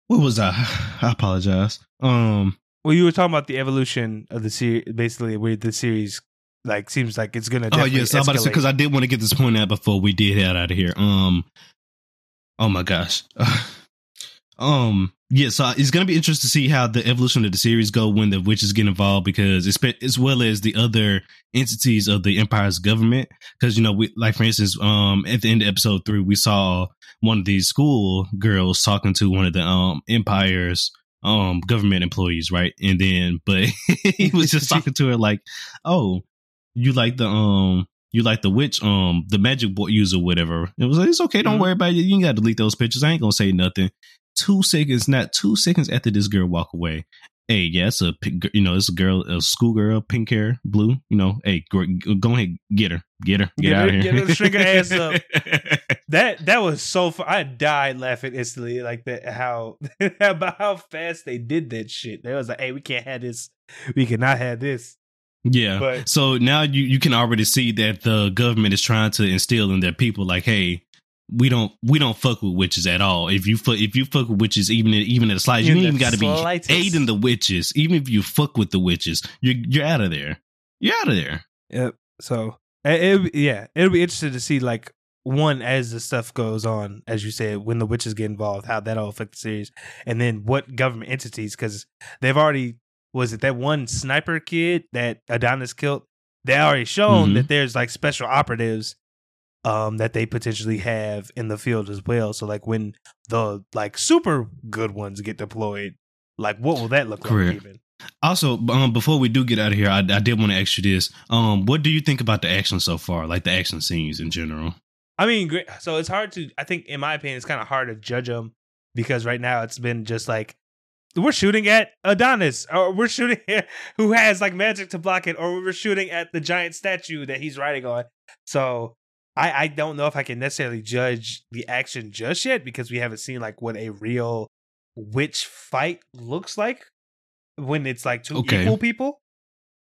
what was I? I apologize. Um well, you were talking about the evolution of the series, basically where the series like seems like it's gonna. Oh yes, I'm about to say because I did want to get this point out before we did head out of here. Um, oh my gosh. um, yeah, so it's gonna be interesting to see how the evolution of the series go when the witches get involved because it's as well as the other entities of the empire's government. Because you know, we like for instance, um, at the end of episode three, we saw one of these school girls talking to one of the um empire's um government employees, right? And then, but he was just talking to her like, "Oh, you like the um." You like the witch, um, the magic board user, whatever. It was like, it's okay. Don't mm-hmm. worry about it. You ain't got to delete those pictures. I ain't gonna say nothing two seconds, not two seconds after this girl walk away. Hey, yeah, it's a you know, it's a girl, a schoolgirl, pink hair, blue. You know, hey, go, go ahead, get her, get her, get, get out her, of here, get her, shrink her ass up. that that was so. Fun. I died laughing instantly, like that. How about how fast they did that shit. They was like, hey, we can't have this. We cannot have this. Yeah. But, so now you you can already see that the government is trying to instill in their people, like, hey, we don't we don't fuck with witches at all. If you fuck if you fuck with witches, even even at the slightest, you even got to be aiding the witches. Even if you fuck with the witches, you're you're out of there. You're out of there. Yep. So it, yeah, it'll be interesting to see like one as the stuff goes on, as you said, when the witches get involved, how that'll affect the series, and then what government entities because they've already was it that one sniper kid that Adonis killed. They already shown mm-hmm. that there's like special operatives um that they potentially have in the field as well. So like when the like super good ones get deployed, like what will that look Correct. like even? Also, um, before we do get out of here, I, I did want to ask you this. Um, what do you think about the action so far, like the action scenes in general? I mean. So it's hard to. I think, in my opinion, it's kind of hard to judge them because right now it's been just like we're shooting at Adonis, or we're shooting at who has like magic to block it, or we're shooting at the giant statue that he's riding on. So I, I don't know if I can necessarily judge the action just yet because we haven't seen like what a real witch fight looks like when it's like two okay. equal people.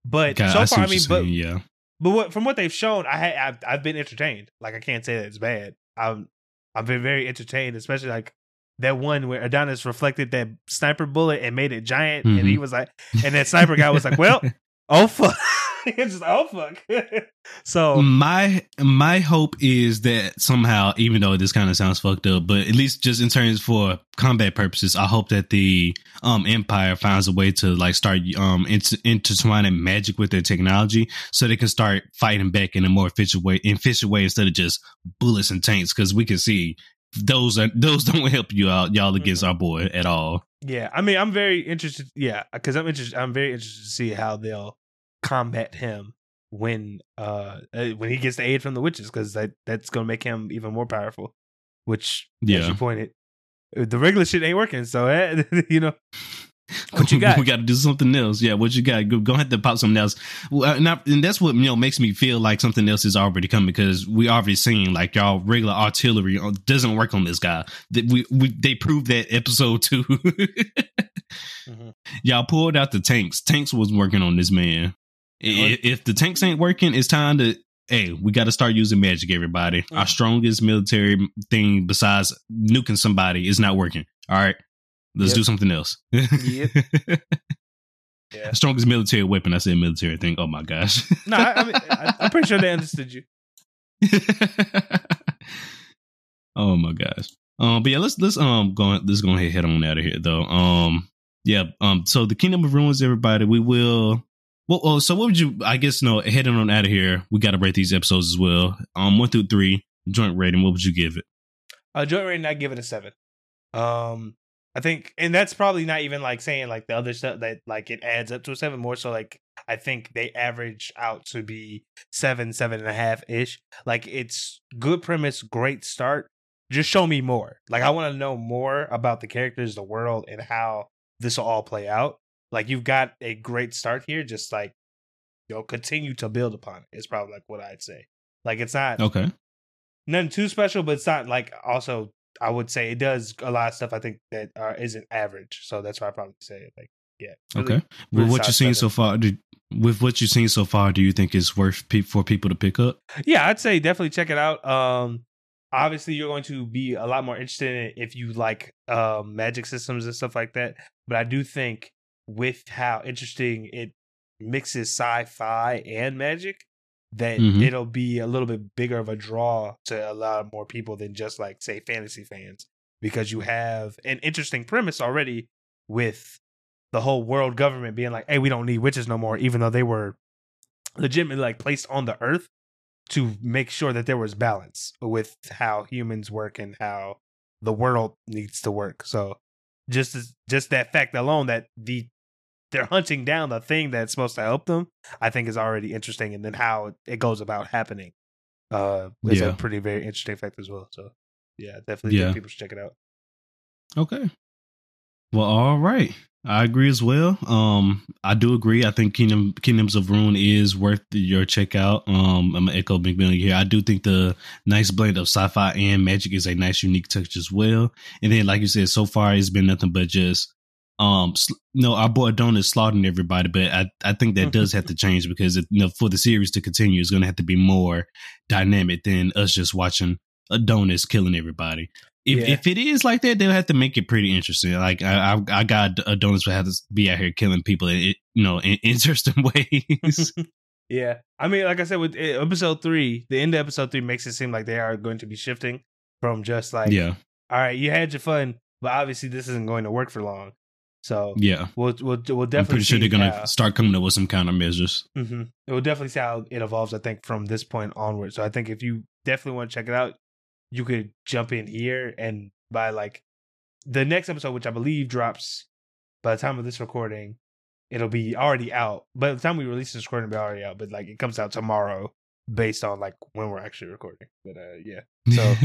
But so far, I, I mean, but yeah, but what, from what they've shown, I I've, I've been entertained. Like I can't say that it's bad. I'm I've been very entertained, especially like that one where Adonis reflected that sniper bullet and made it giant, mm-hmm. and he mm-hmm. was like, and that sniper guy was like, "Well, oh fuck." it's just oh fuck. so my my hope is that somehow, even though this kind of sounds fucked up, but at least just in terms for combat purposes, I hope that the um Empire finds a way to like start um inter- intertwining magic with their technology, so they can start fighting back in a more efficient way, efficient way instead of just bullets and tanks. Because we can see those are those don't help you out, y'all against mm-hmm. our boy at all. Yeah, I mean, I'm very interested. Yeah, because I'm interested. I'm very interested to see how they'll combat him when uh, uh when he gets the aid from the witches because that that's gonna make him even more powerful. Which, yeah. as you pointed, uh, the regular shit ain't working. So eh, you know. What you got? we got to do something else. Yeah, what you got? Go, go ahead to pop something else. Well, and, I, and, that's what you know makes me feel like something else is already coming because we already seen like y'all regular artillery uh, doesn't work on this guy. That we, we they proved that episode 2 mm-hmm. Y'all pulled out the tanks. Tanks was working on this man. If the tanks ain't working, it's time to hey, we got to start using magic, everybody. Mm. Our strongest military thing besides nuking somebody is not working. All right, let's yep. do something else. yep. Yeah. Strongest military weapon. I said military thing. Oh my gosh. no, I, I mean, I, I'm pretty sure they understood you. oh my gosh. Um, but yeah, let's let's um go let's go ahead head on out of here though. Um, yeah. Um, so the Kingdom of Ruins, everybody. We will well, oh, so what would you? I guess no. Heading on out of here, we got to rate these episodes as well. Um, one through three, joint rating. What would you give it? Uh, joint rating, I give it a seven. Um, I think, and that's probably not even like saying like the other stuff that like it adds up to a seven. More so, like I think they average out to be seven, seven and a half ish. Like it's good premise, great start. Just show me more. Like I want to know more about the characters, the world, and how this will all play out. Like you've got a great start here, just like you know, continue to build upon it. Is probably like what I'd say. Like it's not okay. nothing too special, but it's not like also I would say it does a lot of stuff I think that uh, isn't average. So that's why I probably say like yeah. Really, okay. Really with what you've seen so far, do, with what you've seen so far, do you think it's worth pe- for people to pick up? Yeah, I'd say definitely check it out. Um, obviously you're going to be a lot more interested in it if you like um, magic systems and stuff like that. But I do think with how interesting it mixes sci-fi and magic, that mm-hmm. it'll be a little bit bigger of a draw to a lot more people than just like say fantasy fans because you have an interesting premise already with the whole world government being like, "Hey, we don't need witches no more," even though they were legitimately like placed on the earth to make sure that there was balance with how humans work and how the world needs to work. So just just that fact alone that the they're hunting down the thing that's supposed to help them, I think is already interesting. And then how it goes about happening uh, is yeah. a pretty very interesting fact as well. So yeah, definitely yeah. people should check it out. Okay. Well, all right. I agree as well. Um, I do agree. I think Kingdom Kingdoms of Ruin is worth your checkout. Um, I'm gonna echo Big McMillian here. I do think the nice blend of sci-fi and magic is a nice, unique touch as well. And then, like you said, so far it's been nothing but just um no our boy Adonis slaughtering everybody but i i think that does have to change because it, you know for the series to continue it's going to have to be more dynamic than us just watching Adonis killing everybody if yeah. if it is like that they'll have to make it pretty interesting like i i, I got Adonis will have to be out here killing people in you know in interesting ways yeah i mean like i said with eh, episode three the end of episode three makes it seem like they are going to be shifting from just like yeah all right you had your fun but obviously this isn't going to work for long so yeah, we'll we'll, we'll definitely. I'm pretty sure they're gonna how, start coming up with some countermeasures. Mm-hmm. It will definitely see how it evolves. I think from this point onward. So I think if you definitely want to check it out, you could jump in here and by like the next episode, which I believe drops by the time of this recording, it'll be already out. By the time we release this recording, it'll be already out. But like it comes out tomorrow, based on like when we're actually recording. But uh, yeah. So.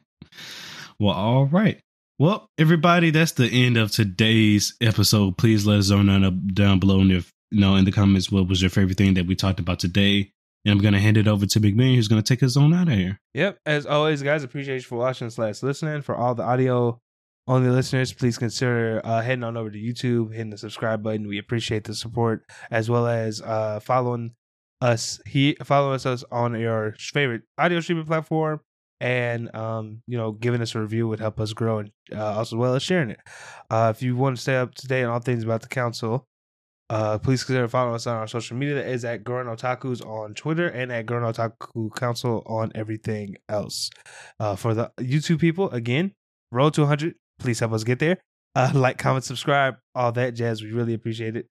well, all right. Well, everybody, that's the end of today's episode. Please let us know down below and if you know in the comments what was your favorite thing that we talked about today. And I'm gonna hand it over to Big Man, who's gonna take us on out of here. Yep. As always, guys, appreciate you for watching slash listening. For all the audio only listeners, please consider uh, heading on over to YouTube, hitting the subscribe button. We appreciate the support, as well as uh, following us. He follow us on your favorite audio streaming platform and um, you know, giving us a review would help us grow, and uh, as well as sharing it. Uh, if you want to stay up to date on all things about the council, uh, please consider following us on our social media. That is at Gurren Otaku's on Twitter and at Gurren Otaku Council on everything else. Uh, for the YouTube people, again, roll to 100. Please help us get there. Uh, like, comment, subscribe, all that jazz. We really appreciate it.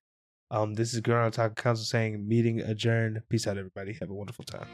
Um, this is Gurren Otaku Council saying meeting adjourned. Peace out, everybody. Have a wonderful time.